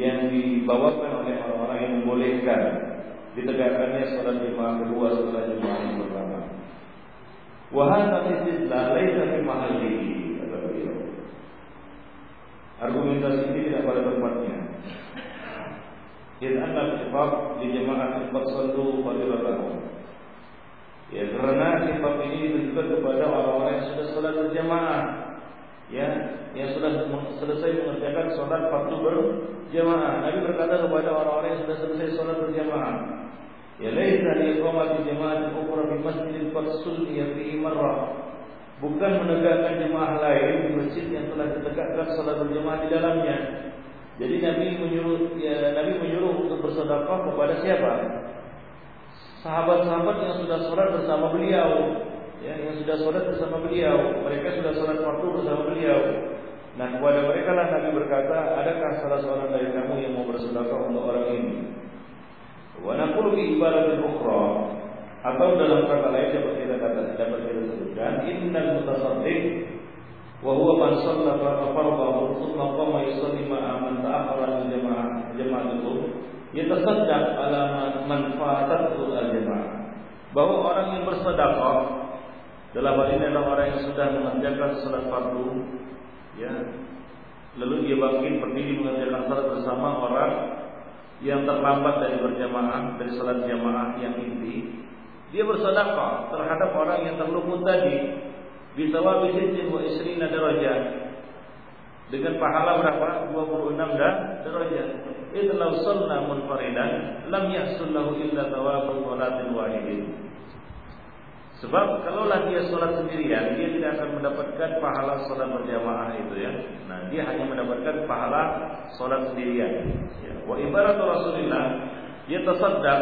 yang dibawakan oleh orang-orang yang membolehkan ditegakkannya sholat jemaah kedua setelah jemaah yang pertama. Wahana istidlal laisa fi mahallihi kata beliau. Argumentasi ini tidak pada tempatnya. Idza anna al-ifaq li jama'atin qad sallu fadilatahum Ya karena sifat ini ditujukan kepada orang-orang yang sudah sholat berjamaah. Ya Yang sudah selesai mengerjakan sholat fardu berjamaah. Nabi berkata kepada orang-orang yang sudah selesai sholat berjamaah Ya laisa li iqamati jama'atin ukhra fi masjidin qad sulliya fihi marrah. Bukan menegakkan jemaah lain di masjid yang telah ditegakkan sholat berjamaah di dalamnya. Jadi Nabi menyuruh ya, Nabi menyuruh untuk bersedekah kepada siapa? sahabat-sahabat yang sudah sholat bersama beliau, ya, yang sudah sholat bersama beliau, mereka sudah sholat waktu bersama beliau. Nah kepada mereka lah Nabi berkata, adakah salah seorang dari kamu yang mau bersedekah untuk orang ini? Wa naqulu bi ibaratin atau dalam kata lain dapat kita kata dapat kita sebutkan innal mutasaddiq wa huwa man shalla fardahu thumma qama yusalli ma'a man ta'akhkhara min jama'ah jama'atuhu yatasaddaq ala manfaatatul al-jamaah. Bahwa orang yang bersedekah dalam hal ini adalah orang yang sudah mengerjakan salat fardu ya. Lalu dia bangkit berdiri mengerjakan salat bersama orang yang terlambat dari berjamaah dari salat jamaah yang inti, dia bersedekah terhadap orang yang terluput tadi bisawabi sittin wa isrina darajat dengan pahala berapa? 26 dan derajat. Itu law salla munfaridan lam yahsul lahu illa thawabu salatin wahidin. Sebab kalaulah dia sholat sendirian, dia tidak akan mendapatkan pahala sholat berjamaah itu ya. Nah, dia hanya mendapatkan pahala sholat sendirian. Ya. Wa ibaratu Rasulullah dia tasaddaq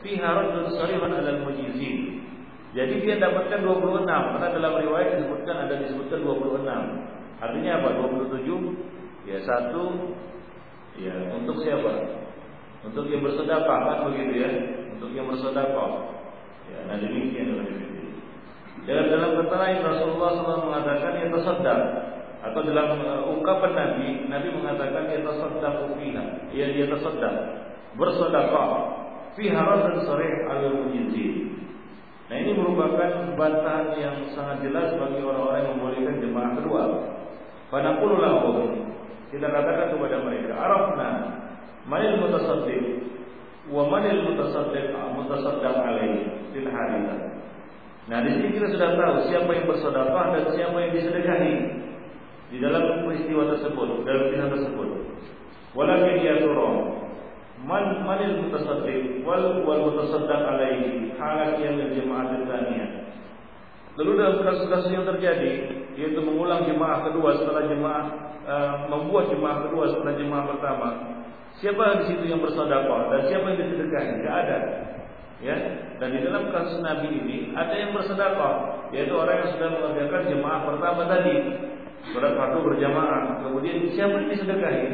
fiha raddun sarihun alal mujizin. Jadi dia dapatkan 26 karena dalam riwayat disebutkan ada disebutkan 26. Artinya apa? 27 ya satu ya untuk siapa? Untuk yang bersedekah kan begitu ya. Untuk yang bersedekah Ya, nah demikian dalam dalam kata lain Rasulullah SAW mengatakan yang tersedar atau dalam uh, ungkapan Nabi, Nabi mengatakan yang tersedar fiha, ya dia tersedar bersedekah fi dan sore al mujizin. Nah ini merupakan bantahan yang sangat jelas bagi orang-orang yang membolehkan jemaah kedua. Pada lahum kita katakan kepada mereka, Arafna manil mutasaddiq wa manil mutasaddiq mutasaddaq alaihi fil harita. Nah, di sini kita sudah tahu siapa yang bersedekah dan siapa yang disedekahi di dalam peristiwa tersebut, dalam kisah tersebut. Walakin ya turun man manil mutasaddiq wal wal mutasaddaq alaihi halat yang jemaah tsaniyah. Lalu dalam kasus-kasus yang terjadi yaitu mengulang jemaah kedua setelah jemaah uh, membuat jemaah kedua setelah jemaah pertama Siapa di situ yang bersedekah dan siapa yang disedekahi? Tidak ada. Ya, dan di dalam kasus Nabi ini ada yang bersedekah, yaitu orang yang sudah mengerjakan jemaah pertama tadi, surat fardu berjamaah. Kemudian siapa yang disedekahi?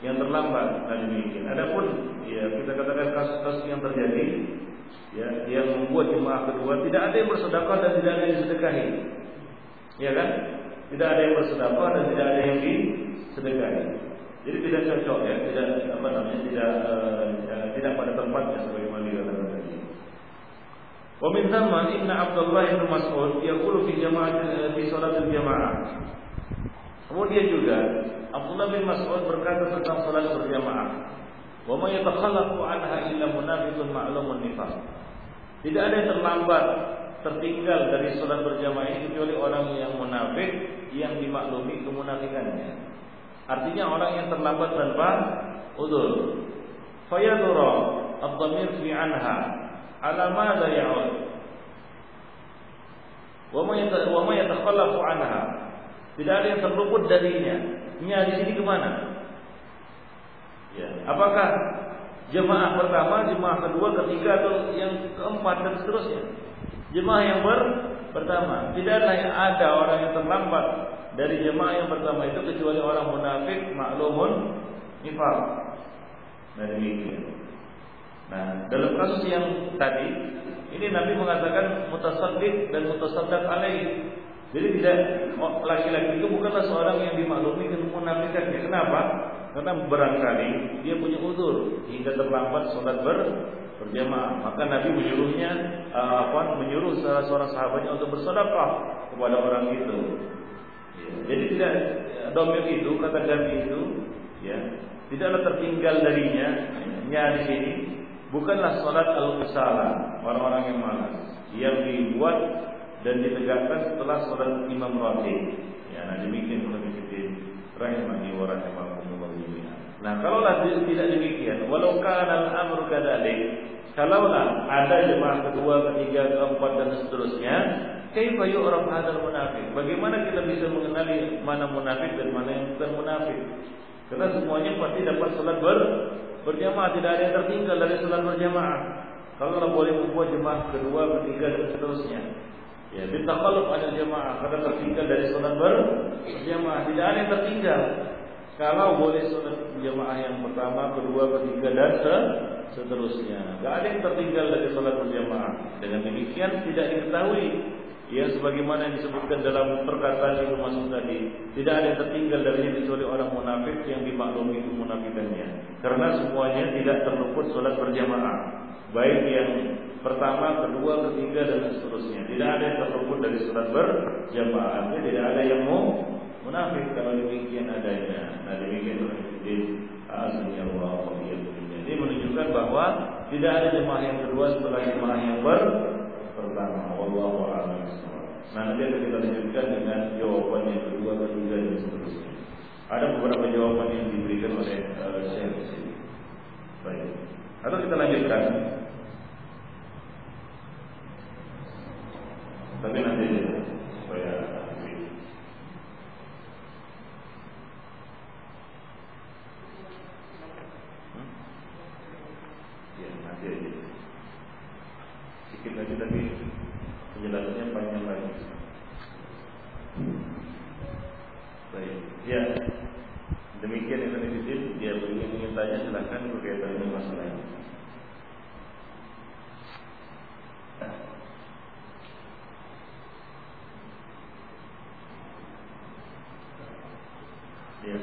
Yang terlambat dan demikian. Adapun ya kita katakan kasus-kasus yang terjadi, ya yang membuat jemaah kedua tidak ada yang bersedekah dan tidak ada yang disedekahi, ya kan? Tidak ada yang bersedekah dan tidak ada yang disedekahi. Jadi tidak cocok ya, tidak apa namanya, tidak uh, tidak pada tempatnya sebagaimana dikatakan tadi. Wa min thamma inna Abdullah bin Mas'ud yaqulu fi jama'at fi salat al-jama'ah. Kemudian juga Abdullah bin Mas'ud berkata tentang salat berjamaah. Wa ma yatakhallaqu anha illa munafiqun ma'lumun nifaq. Tidak ada yang terlambat tertinggal dari salat berjamaah ini kecuali orang yang munafik yang dimaklumi kemunafikannya. Artinya orang yang terlambat tanpa udur. Fayadura ad-dhamir fi anha ala madza ya'ud. Wa ma yatakhallafu anha. Tidak ada yang terluput darinya. Nya di sini ke mana? Ya. Apakah jemaah pertama, jemaah kedua, ketiga atau yang keempat dan seterusnya? Jemaah yang ber pertama, yang ada orang yang terlambat dari jemaah yang pertama itu kecuali orang munafik maklumun nifaq. Nah demikian. Nah dalam kasus yang tadi ini Nabi mengatakan mutasaddiq dan mutasaddaq alaih. Jadi tidak oh, laki-laki itu bukanlah seorang yang dimaklumi kemunafikannya. Kenapa? Karena barangkali dia punya uzur hingga terlambat sholat ber berjamaah. Maka Nabi menyuruhnya uh, apa? Menyuruh salah seorang sahabatnya untuk bersedekah kepada orang itu. Jadi tidak domir itu kata Nabi itu ya tidaklah tertinggal darinya nya di sini bukanlah salat al-kusala orang-orang yang malas yang dibuat dan ditegakkan setelah salat imam ratib ya nah demikian kalau demikian rahimani wa rahimakumullah Nah, kalaulah tidak demikian, walau kana al-amru kadzalik, kalaulah ada jemaah kedua, ketiga, keempat dan seterusnya, Kaifa yu'raf hadzal munafik? Bagaimana kita bisa mengenali mana munafik dan mana yang bukan munafik? Karena semuanya pasti dapat salat ber berjamaah, tidak ada yang tertinggal dari salat berjamaah. Kalau boleh membuat jemaah kedua, ketiga dan seterusnya. Ya, kalau ada jemaah karena tertinggal dari salat berjamaah, tidak ada yang tertinggal. Kalau boleh salat jemaah yang pertama, kedua, ketiga dan seterusnya. Tidak ada yang tertinggal dari salat berjamaah. Dengan demikian tidak diketahui Ya sebagaimana yang disebutkan dalam perkataan Ibnu Mas'ud tadi, tidak ada yang tertinggal darinya kecuali orang munafik yang dimaklumi kemunafikannya. Karena semuanya tidak terluput sholat berjamaah. Baik yang pertama, kedua, ketiga dan seterusnya. Tidak ada yang terluput dari sholat berjamaah. Artinya tidak ada yang mau munafik kalau demikian adanya. Nah demikian Allah. tidak ada jemaah yang kedua setelah jemaah yang ber pertama. A'lam Nah, nanti akan kita lanjutkan dengan jawaban yang kedua, ketiga dan seterusnya. Ada beberapa jawaban yang diberikan oleh uh, Syekh. Baik. Atau kita lanjutkan. Tapi nanti supaya sedikit lagi tapi penjelasannya panjang lagi. Baik, ya demikian yang tadi dia ingin tanya silahkan berkaitan dengan masalah ini. Ya.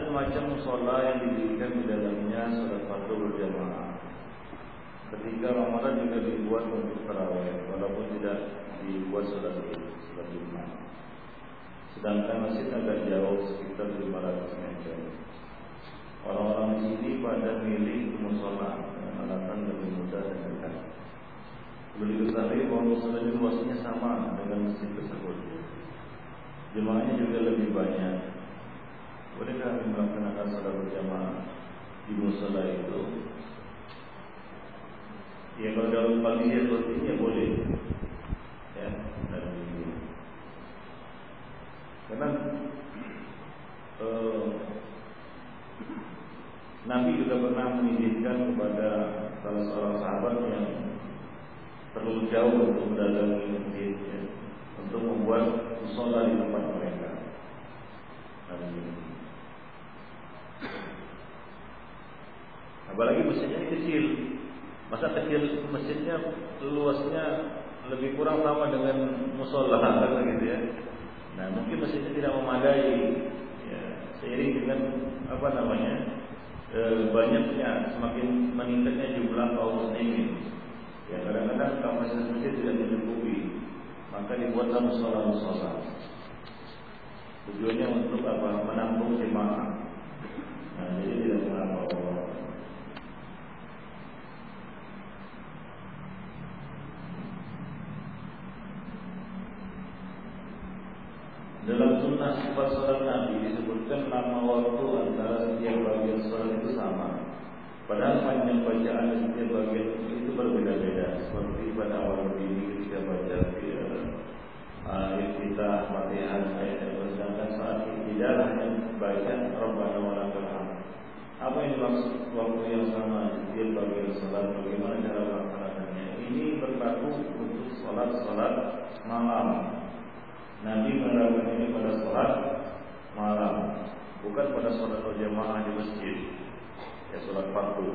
Semacam musola yang didirikan di dalamnya sholat fardu berjamaah. Ketika Ramadan juga dibuat untuk tarawih, walaupun tidak dibuat sholat sholat lima. Sedangkan masjid agak jauh sekitar 500 meter. Orang-orang di sini pada milih musola dengan alasan lebih mudah dan dekat. Perlu diketahui bahwa musola ini luasnya sama dengan masjid tersebut. Jemaahnya juga lebih banyak boleh kami melaksanakan salat berjamaah di musola itu? Ya kalau dalam pagi dia seperti ini ya boleh. Ya, dan. Karena eh, Nabi juga pernah mengizinkan kepada salah seorang sahabat yang terlalu jauh untuk mendatangi masjid ya, untuk membuat musola di tempat mereka. Dan Apalagi masjidnya kecil. Masa kecil masjidnya luasnya lebih kurang sama dengan musola kan gitu ya. Nah mungkin masjidnya tidak memadai. Ya, seiring dengan apa namanya e, banyaknya semakin meningkatnya jumlah kaum muslimin. Ya kadang-kadang kapasitas masjid tidak mencukupi, maka dibuatlah musola-musola. Tujuannya untuk apa? Menampung jemaah. Dalam sunnah sifat salat Nabi disebutkan nama waktu antara setiap bagian salat itu sama. Padahal panjang bacaan setiap bagian itu berbeda-beda. Seperti pada awal berdiri ketika baca uh, kita Fatihah ayat sedangkan saat tidak hanya baca Rabbana wa Apa yang dimaksud waktu yang sama setiap bagian salat bagaimana cara melaksanakannya? Ini berlaku untuk salat-salat malam. Nabi menerapkan ini pada salat malam, bukan pada salat berjamaah di masjid ya sholat fardu.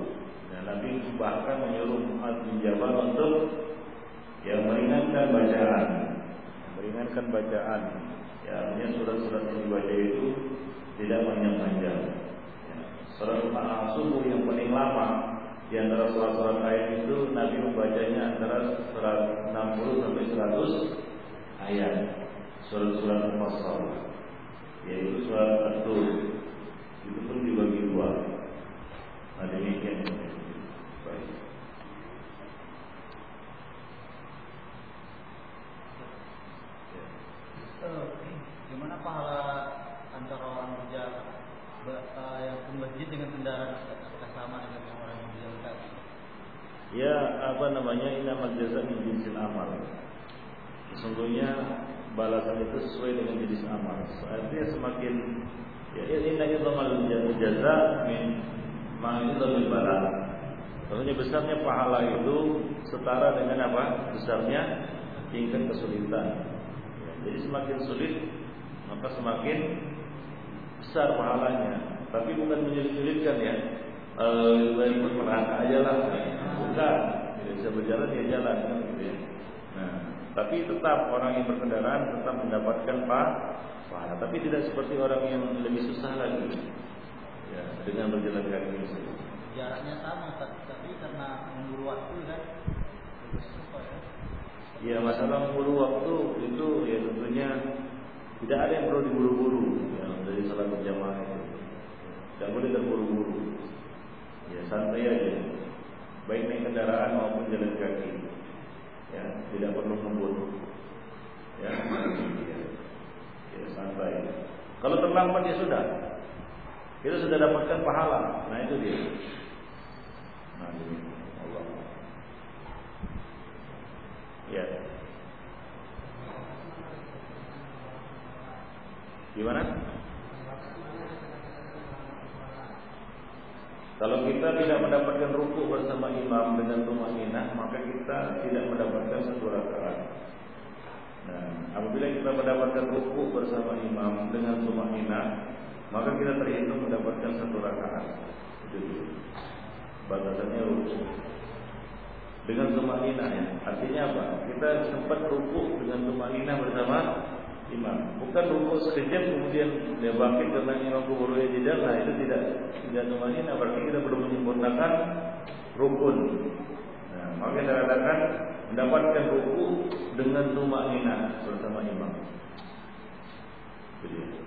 Dan Nabi bahkan menyuruh Mu'ad bin Jabal untuk ya meringankan bacaan, meringankan bacaan. Ya, artinya surat-surat yang dibaca itu tidak panjang-panjang. Ya, surat subuh yang paling lama di antara surat-surat ayat itu Nabi membacanya antara 160 sampai 100 ayat. Surat-surat mufassal yaitu surat At-Tur. Itu pun dibagi dua. Nah demikian Baik Gimana pahala antara orang kerja uh, yang ke masjid dengan kendaraan sama dengan orang yang? Ya, apa namanya? Ini amal jasa min jinsil amal. Sesungguhnya balasan itu sesuai dengan jenis amal. Artinya semakin ya ini lagi amal jaza min lebih barat. Maksudnya besarnya pahala itu setara dengan apa? Besarnya tingkat kesulitan. Ya, jadi semakin sulit maka semakin besar pahalanya. Tapi bukan menyulit-sulitkan ya. Eh, ikut neraka aja lah. Bukan. Tidak bisa berjalan ya jalan kan gitu ya. Nah, tapi tetap orang yang berkendaraan tetap mendapatkan pahala. Tapi tidak seperti orang yang lebih susah lagi ya, dengan berjalan kaki. Jaraknya sama, tapi karena memburu waktu kan, ya. Ya masalah memburu waktu itu ya tentunya tidak ada yang perlu diburu-buru salat berjamaah itu. Tidak boleh terburu-buru. Ya santai aja. Baik naik kendaraan maupun jalan kaki. Ya, tidak perlu ngebut. Ya, ya, ya santai. Kalau terlambat ya sudah, kita sudah dapatkan pahala. Nah itu dia. Nah ini Allah. Ya. Gimana? Kalau kita tidak mendapatkan ruku bersama imam dengan rumah inah, maka kita tidak mendapatkan satu rakaat. Nah, apabila kita mendapatkan ruku bersama imam dengan rumah inah, maka kita terhitung mendapatkan satu rakaat. Itu dia. Batasannya ruku. Dengan tumanina ya. Artinya apa? Kita sempat ruku dengan tumanina bersama imam. Bukan ruku sekejap kemudian dia bangkit karena imam kuburunya tidak. Nah itu tidak tidak tumanina. Berarti kita belum menyempurnakan rukun. Nah, maka kita katakan mendapatkan ruku dengan tumanina bersama imam. Itu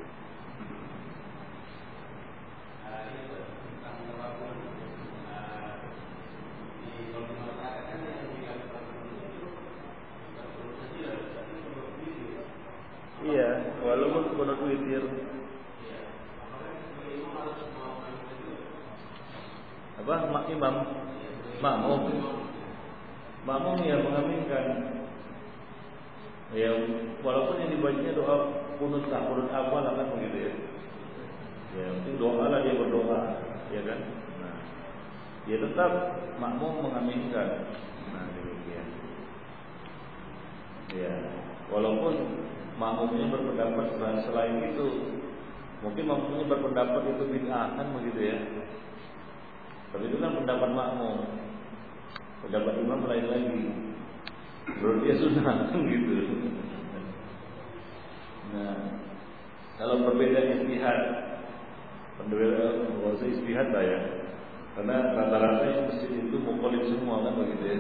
imam, makmum, makmum yang mengaminkan. Ya, walaupun yang dibacanya doa kunut tak kunut apa lah kan begitu ya. Ya, mungkin doa lah dia berdoa, ya kan. Nah, dia tetap makmum mengaminkan. Nah, demikian. Ya, walaupun makmumnya berpendapat selain itu mungkin makmumnya berpendapat itu bid'ah kan begitu ya tapi itu kan pendapat makmum. Pendapat imam lain lagi. Menurut dia sunnah gitu. Nah kalau berbeda istihad bahasa istihad lah ya. Karena rata-rata yang masjid itu mukolib semua kan begitu ya.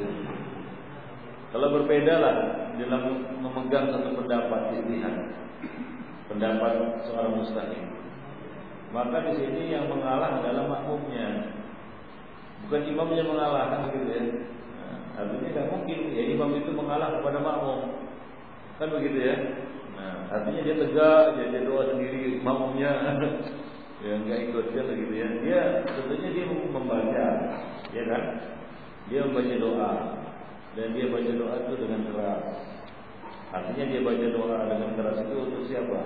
Kalau berbeda lah dalam memegang satu pendapat istihad, pendapat seorang mustahil, maka di sini yang mengalah adalah makmumnya, bukan imamnya mengalah kan begitu ya. Artinya tidak mungkin ya imam itu mengalah kepada makmum, kan begitu ya. Nah, artinya dia tegak, dia, dia doa sendiri, makmumnya ya nggak ikut kan gitu ya. Dia tentunya dia membaca, ya kan? Dia membaca doa dan dia baca doa itu dengan keras. Artinya dia baca doa dengan keras itu untuk siapa?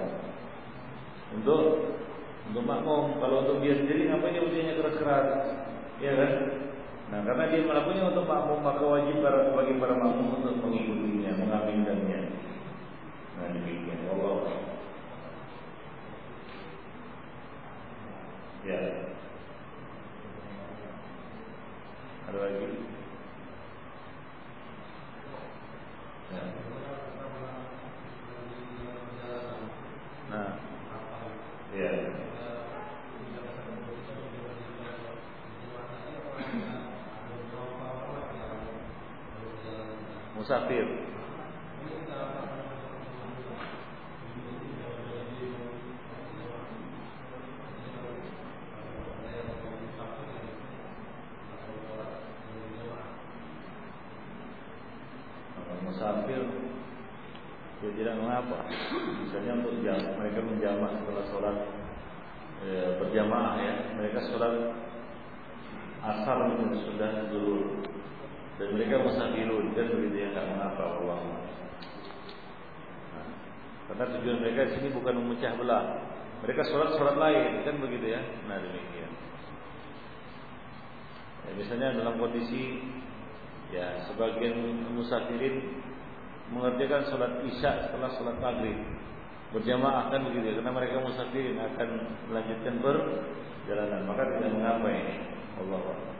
Untuk untuk makmum. Kalau untuk dia sendiri ngapain dia bacanya keras-keras? Ya kan? Nah, karena dia melakukannya untuk makmum, maka wajib bagi para makmum untuk mengikutinya, mengaminkannya. Nah, demikian. Allah. Ya. Ada lagi? Ya. nos. Memecah belah mereka sholat sholat lain kan begitu ya? Nah demikian. Ya, misalnya dalam kondisi ya sebagian musafirin mengerjakan sholat isya setelah sholat maghrib. Berjamaah kan begitu ya? Karena mereka musafirin akan melanjutkan perjalanan. Maka tidak mengapa ini. Allah apa?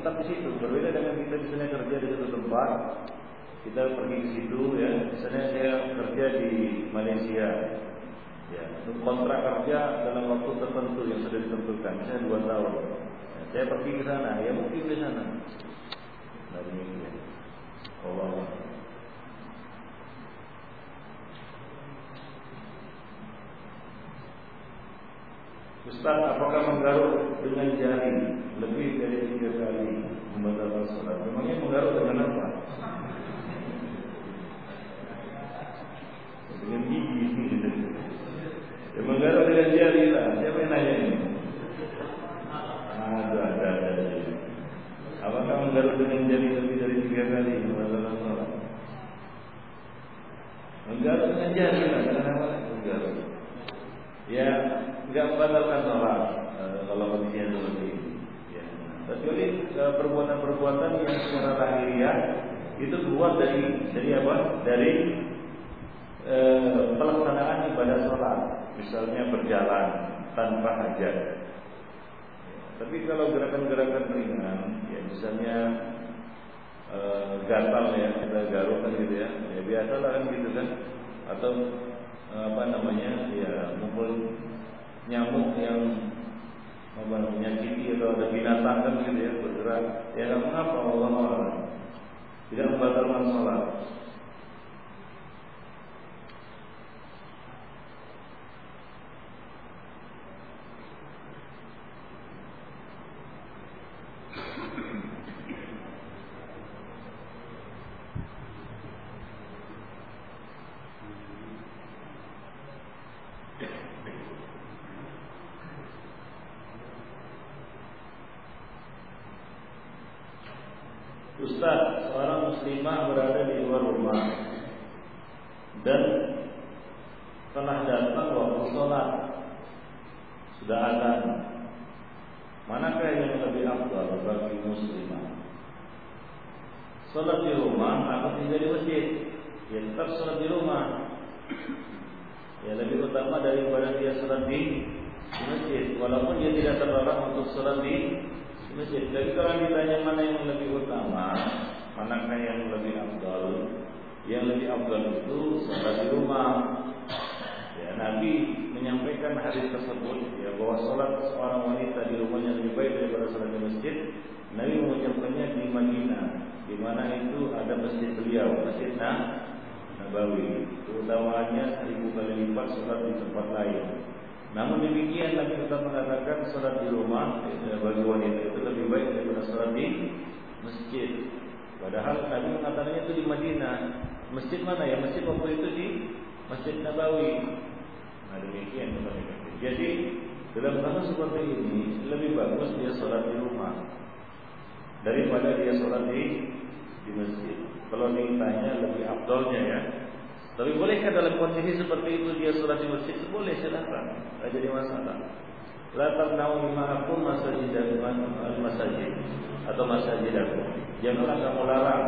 Tetap di situ. Berbeda dengan kita misalnya kerja di satu tempat, kita pergi ke situ ya. Misalnya saya kerja di Malaysia. Ya untuk kontrak kerja dalam waktu tertentu yang sudah ditentukan. Misalnya dua tahun. Ya, saya pergi ke sana. Ya mungkin di sana. Nah demikian. Allah Ustaz, apakah menggaruk dengan jari? Lebih dari tiga kali membatalkan sholat? Memangnya menggaruk dengan apa? dengan gigi ya menggaruk dengan jari lah. Siapa yang nanya ini ada ada ada apakah menggaruk dengan jari lebih dari tiga kali dalam sholat menggaruk dengan jari lah. Kenapa? Menggaruk ya nggak membatalkan sholat eh, kalau kondisinya seperti ini. Ya. kecuali eh, perbuatan-perbuatan yang secara lahiriah itu keluar dari dari apa? Dari e, pelaksanaan ibadah sholat, misalnya berjalan tanpa hajat. Tapi kalau gerakan-gerakan ringan, ya misalnya e, gatal ya kita garukkan gitu ya, ya biasa lah kan gitu kan, atau apa namanya ya mukul nyamuk yang apa menyakiti atau ada binatang kan gitu ya bergerak, ya nggak mengapa Allah tidak membatalkan sholat. Sholat di rumah ya, bagi wanita itu lebih baik daripada sholat di masjid. Padahal Nabi mengatakannya itu di Madinah. Masjid mana ya? Masjid waktu itu di Masjid Nabawi. Nah demikian Jadi dalam kasus seperti ini lebih bagus dia sholat di rumah daripada dia sholat di di masjid. Kalau ditanya lebih abdolnya ya, tapi bolehkah dalam kondisi seperti itu dia sholat di masjid? Boleh silakan, tidak jadi masalah. La tamna'u ma'akum masajidakum al-masajid atau masajidakum. Janganlah kamu larang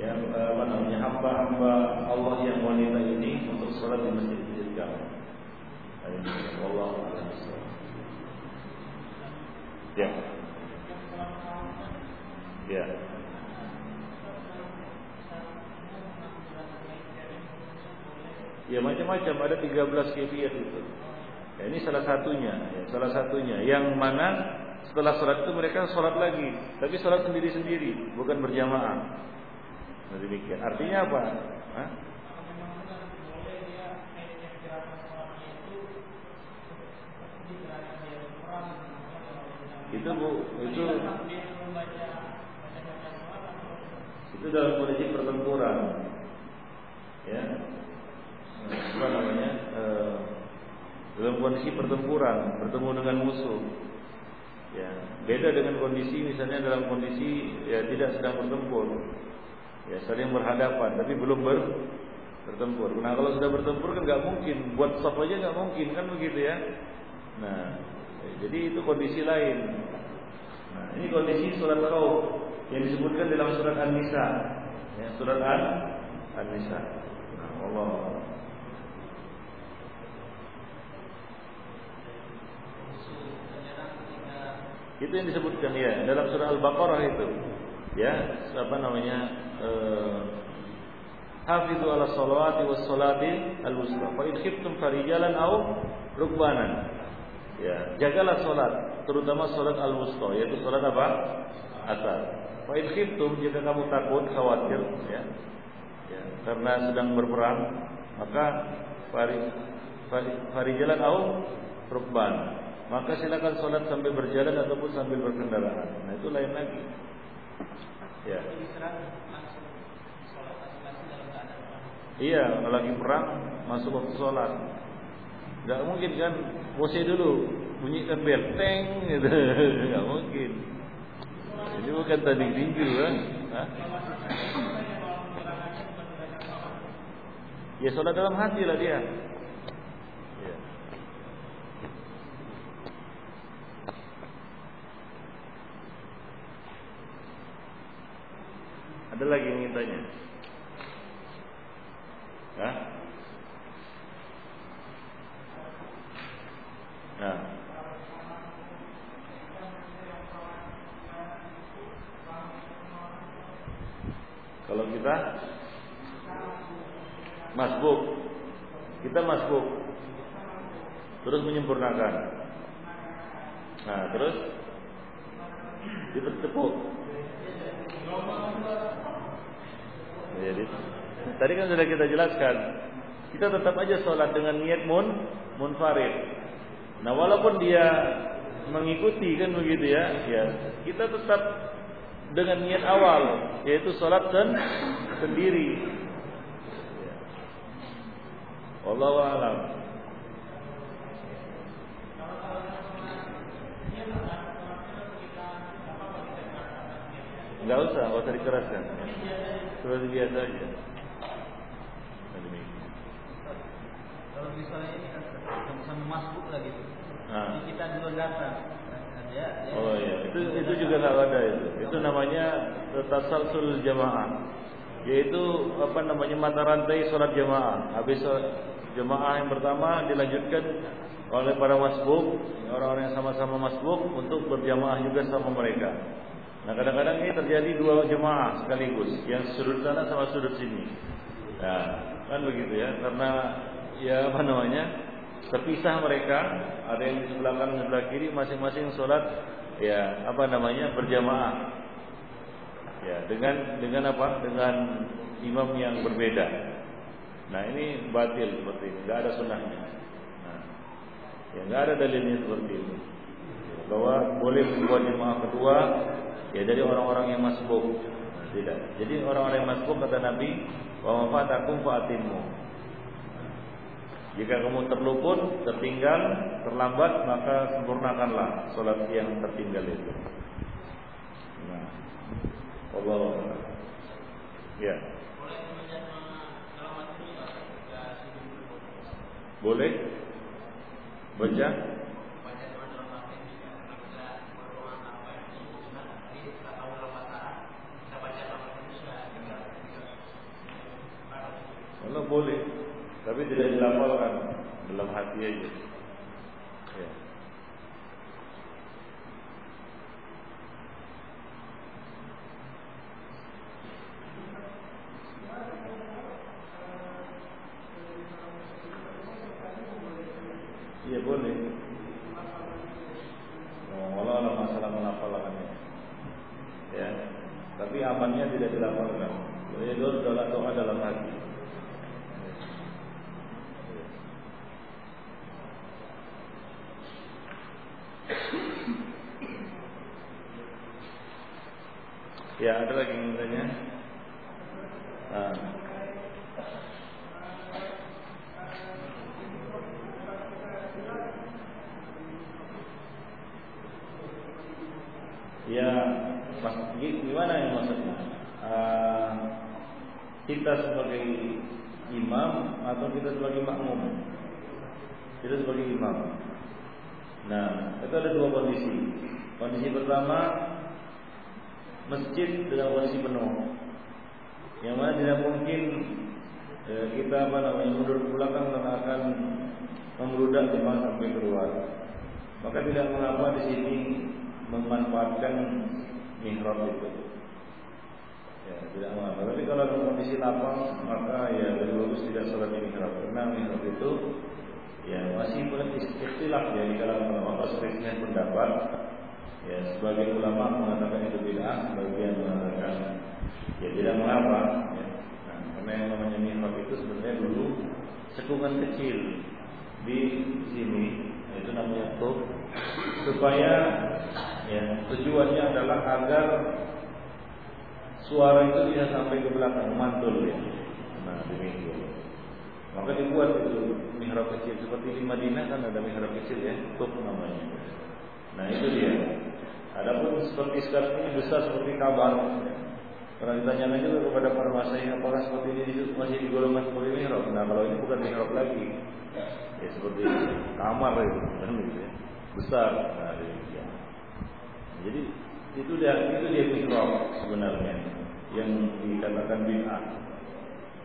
ya apa namanya hamba-hamba Allah yang wanita ini untuk sholat di masjid-masjid kamu. Allah Ya. Ya. Ya macam-macam ada 13 kefiat itu. Ya, ini salah satunya, ya, salah satunya. Yang mana setelah sholat itu mereka sholat lagi, tapi sholat sendiri-sendiri, bukan berjamaah. Nah, demikian. Artinya apa? Hah? Itu bu, itu itu dalam kondisi pertempuran, ya apa namanya e, dalam kondisi pertempuran bertemu dengan musuh. Ya beda dengan kondisi misalnya dalam kondisi ya tidak sedang bertempur. Ya saling berhadapan tapi belum ber bertempur. Nah kalau sudah bertempur kan nggak mungkin. Buat stop aja nggak mungkin kan begitu ya? Nah ya, jadi itu kondisi lain. Nah ini kondisi surat kau yang disebutkan dalam surat An-Nisa. Ya surat An-Nisa. Nah Allah Itu yang disebutkan ya dalam surah Al-Baqarah itu. Ya, apa namanya? Eh, Hafizu ala salawati was salati al-wusta. Fa in khiftum farijalan aw rukbanan. Ya, jagalah salat, terutama salat al-wusta, yaitu salat apa? Asar. Fa in khiftum jika kamu takut, khawatir, ya. Ya, karena sedang berperang, maka fari, fari, farijalan aw rukban maka silakan sholat sambil berjalan ataupun sambil berkendaraan. Nah itu lain lagi. Ya. Iya, lagi perang masuk waktu sholat. Gak mungkin kan, pose dulu, bunyikan bel, teng, gitu. Gak mungkin. Ini bukan tanding tinju kan? Ya sholat dalam hati lah dia. Ada lagi yang ingin tanya? Hah? Nah. Kalau kita masbuk, kita masbuk, terus menyempurnakan. Nah, terus ditepuk. Jadi tadi kan sudah kita jelaskan, kita tetap aja sholat dengan niat mun munfarid. Nah walaupun dia mengikuti kan begitu ya, ya kita tetap dengan niat awal yaitu sholat sen sendiri. Allah alam. Enggak usah, enggak usah dikeraskan. Seperti biasa aja. Kalau misalnya ini kan sama-sama masbuk lah gitu. Nah. Kita dulu datang. Ya, ya. Oh iya, itu itu juga nggak ada itu. Itu namanya tasalsul jamaah. Yaitu apa namanya mata rantai sholat jamaah. Habis jamaah yang pertama dilanjutkan oleh para masbuk, orang-orang yang sama-sama masbuk untuk berjamaah juga sama mereka. Nah kadang-kadang ini terjadi dua jemaah sekaligus, yang sudut sana sama sudut sini. Nah, kan begitu ya, karena ya apa namanya terpisah mereka, ada yang di sebelah kanan, sebelah kiri, masing-masing sholat ya apa namanya berjamaah. Ya dengan dengan apa? Dengan imam yang berbeda. Nah ini batil seperti ini, nggak ada sunnahnya. Nah, ya nggak ada dalilnya seperti ini. Bahwa boleh membuat jemaah kedua Ya dari orang-orang yang masbuk. Tidak. Jadi orang-orang yang masbuk kata Nabi, "Wa mafatakum fa'atimmu." Jika kamu terluput, tertinggal, terlambat, maka sempurnakanlah salat yang tertinggal itu. Nah. Allah. Ya. Boleh baca Kalau boleh, tapi tidak dilafalkan dalam hati aja. Ya. Iya boleh. Oh, kalau ada masalah melafalkannya, ya. Tapi amannya tidak dilafalkan. Jadi doa doa dalam hati. Ya, ada lagi yang tanya? Nah. Ya, mas, gimana yang maksudnya? Uh, kita sebagai imam atau kita sebagai makmum? Kita sebagai imam. Nah, itu ada dua kondisi. Kondisi pertama masjid dalam kondisi penuh. Yang mana tidak mungkin eh, kita apa namanya mundur ke belakang dan akan membludak jemaah sampai keluar. Maka tidak mengapa di sini memanfaatkan mihrab itu. Ya, tidak mengapa. Tapi kalau dalam kondisi lapang, maka ya lebih bagus tidak sholat di mihrab. Karena mihrab itu ya masih boleh istilah ya di kalangan ulama perselisihan pendapat Ya, sebagai ulama mengatakan itu bid'ah, sebagian mengatakan ya tidak mengapa. Ya. Nah, karena yang namanya mihrab itu sebenarnya dulu cekungan kecil di sini, itu namanya tuh supaya ya tujuannya adalah agar suara itu bisa sampai ke belakang mantul ya. Nah demikian. Maka dibuat itu mihrab kecil seperti di Madinah kan ada mihrab kecil ya, tuh namanya. Nah itu dia. Adapun seperti sekarang ini besar seperti kabar. Pernah ditanya juga kepada para masyaih apakah seperti ini masih digolongkan sebagai mihrab. Nah kalau ini bukan mihrab lagi, ya seperti kamar itu, kan gitu ya. Besar. Nah, ya. Jadi itu dia itu dia mihrab sebenarnya yang dikatakan bid'ah.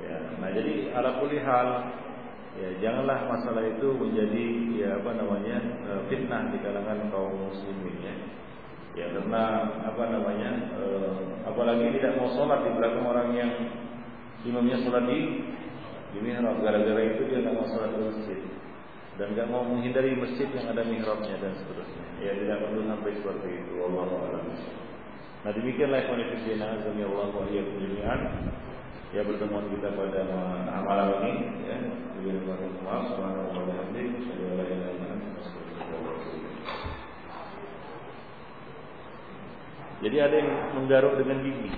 Ya, nah jadi ala hal ya janganlah masalah itu menjadi ya apa namanya eh, fitnah di kalangan kaum muslimin ya. Ya karena apa namanya e, apalagi tidak mau sholat di belakang orang yang imamnya sholat di di mihrab gara-gara itu dia tidak mau sholat di masjid dan tidak mau menghindari masjid yang ada mihrabnya dan seterusnya. Ya tidak perlu sampai seperti itu. Allah. Nah demikianlah konfirmasi azami Allah wa jami'an. Ya pertemuan kita pada malam ini ya. Terima kasih subhanahu wa ta'ala. Jadi ada yang menggaruk dengan gigi.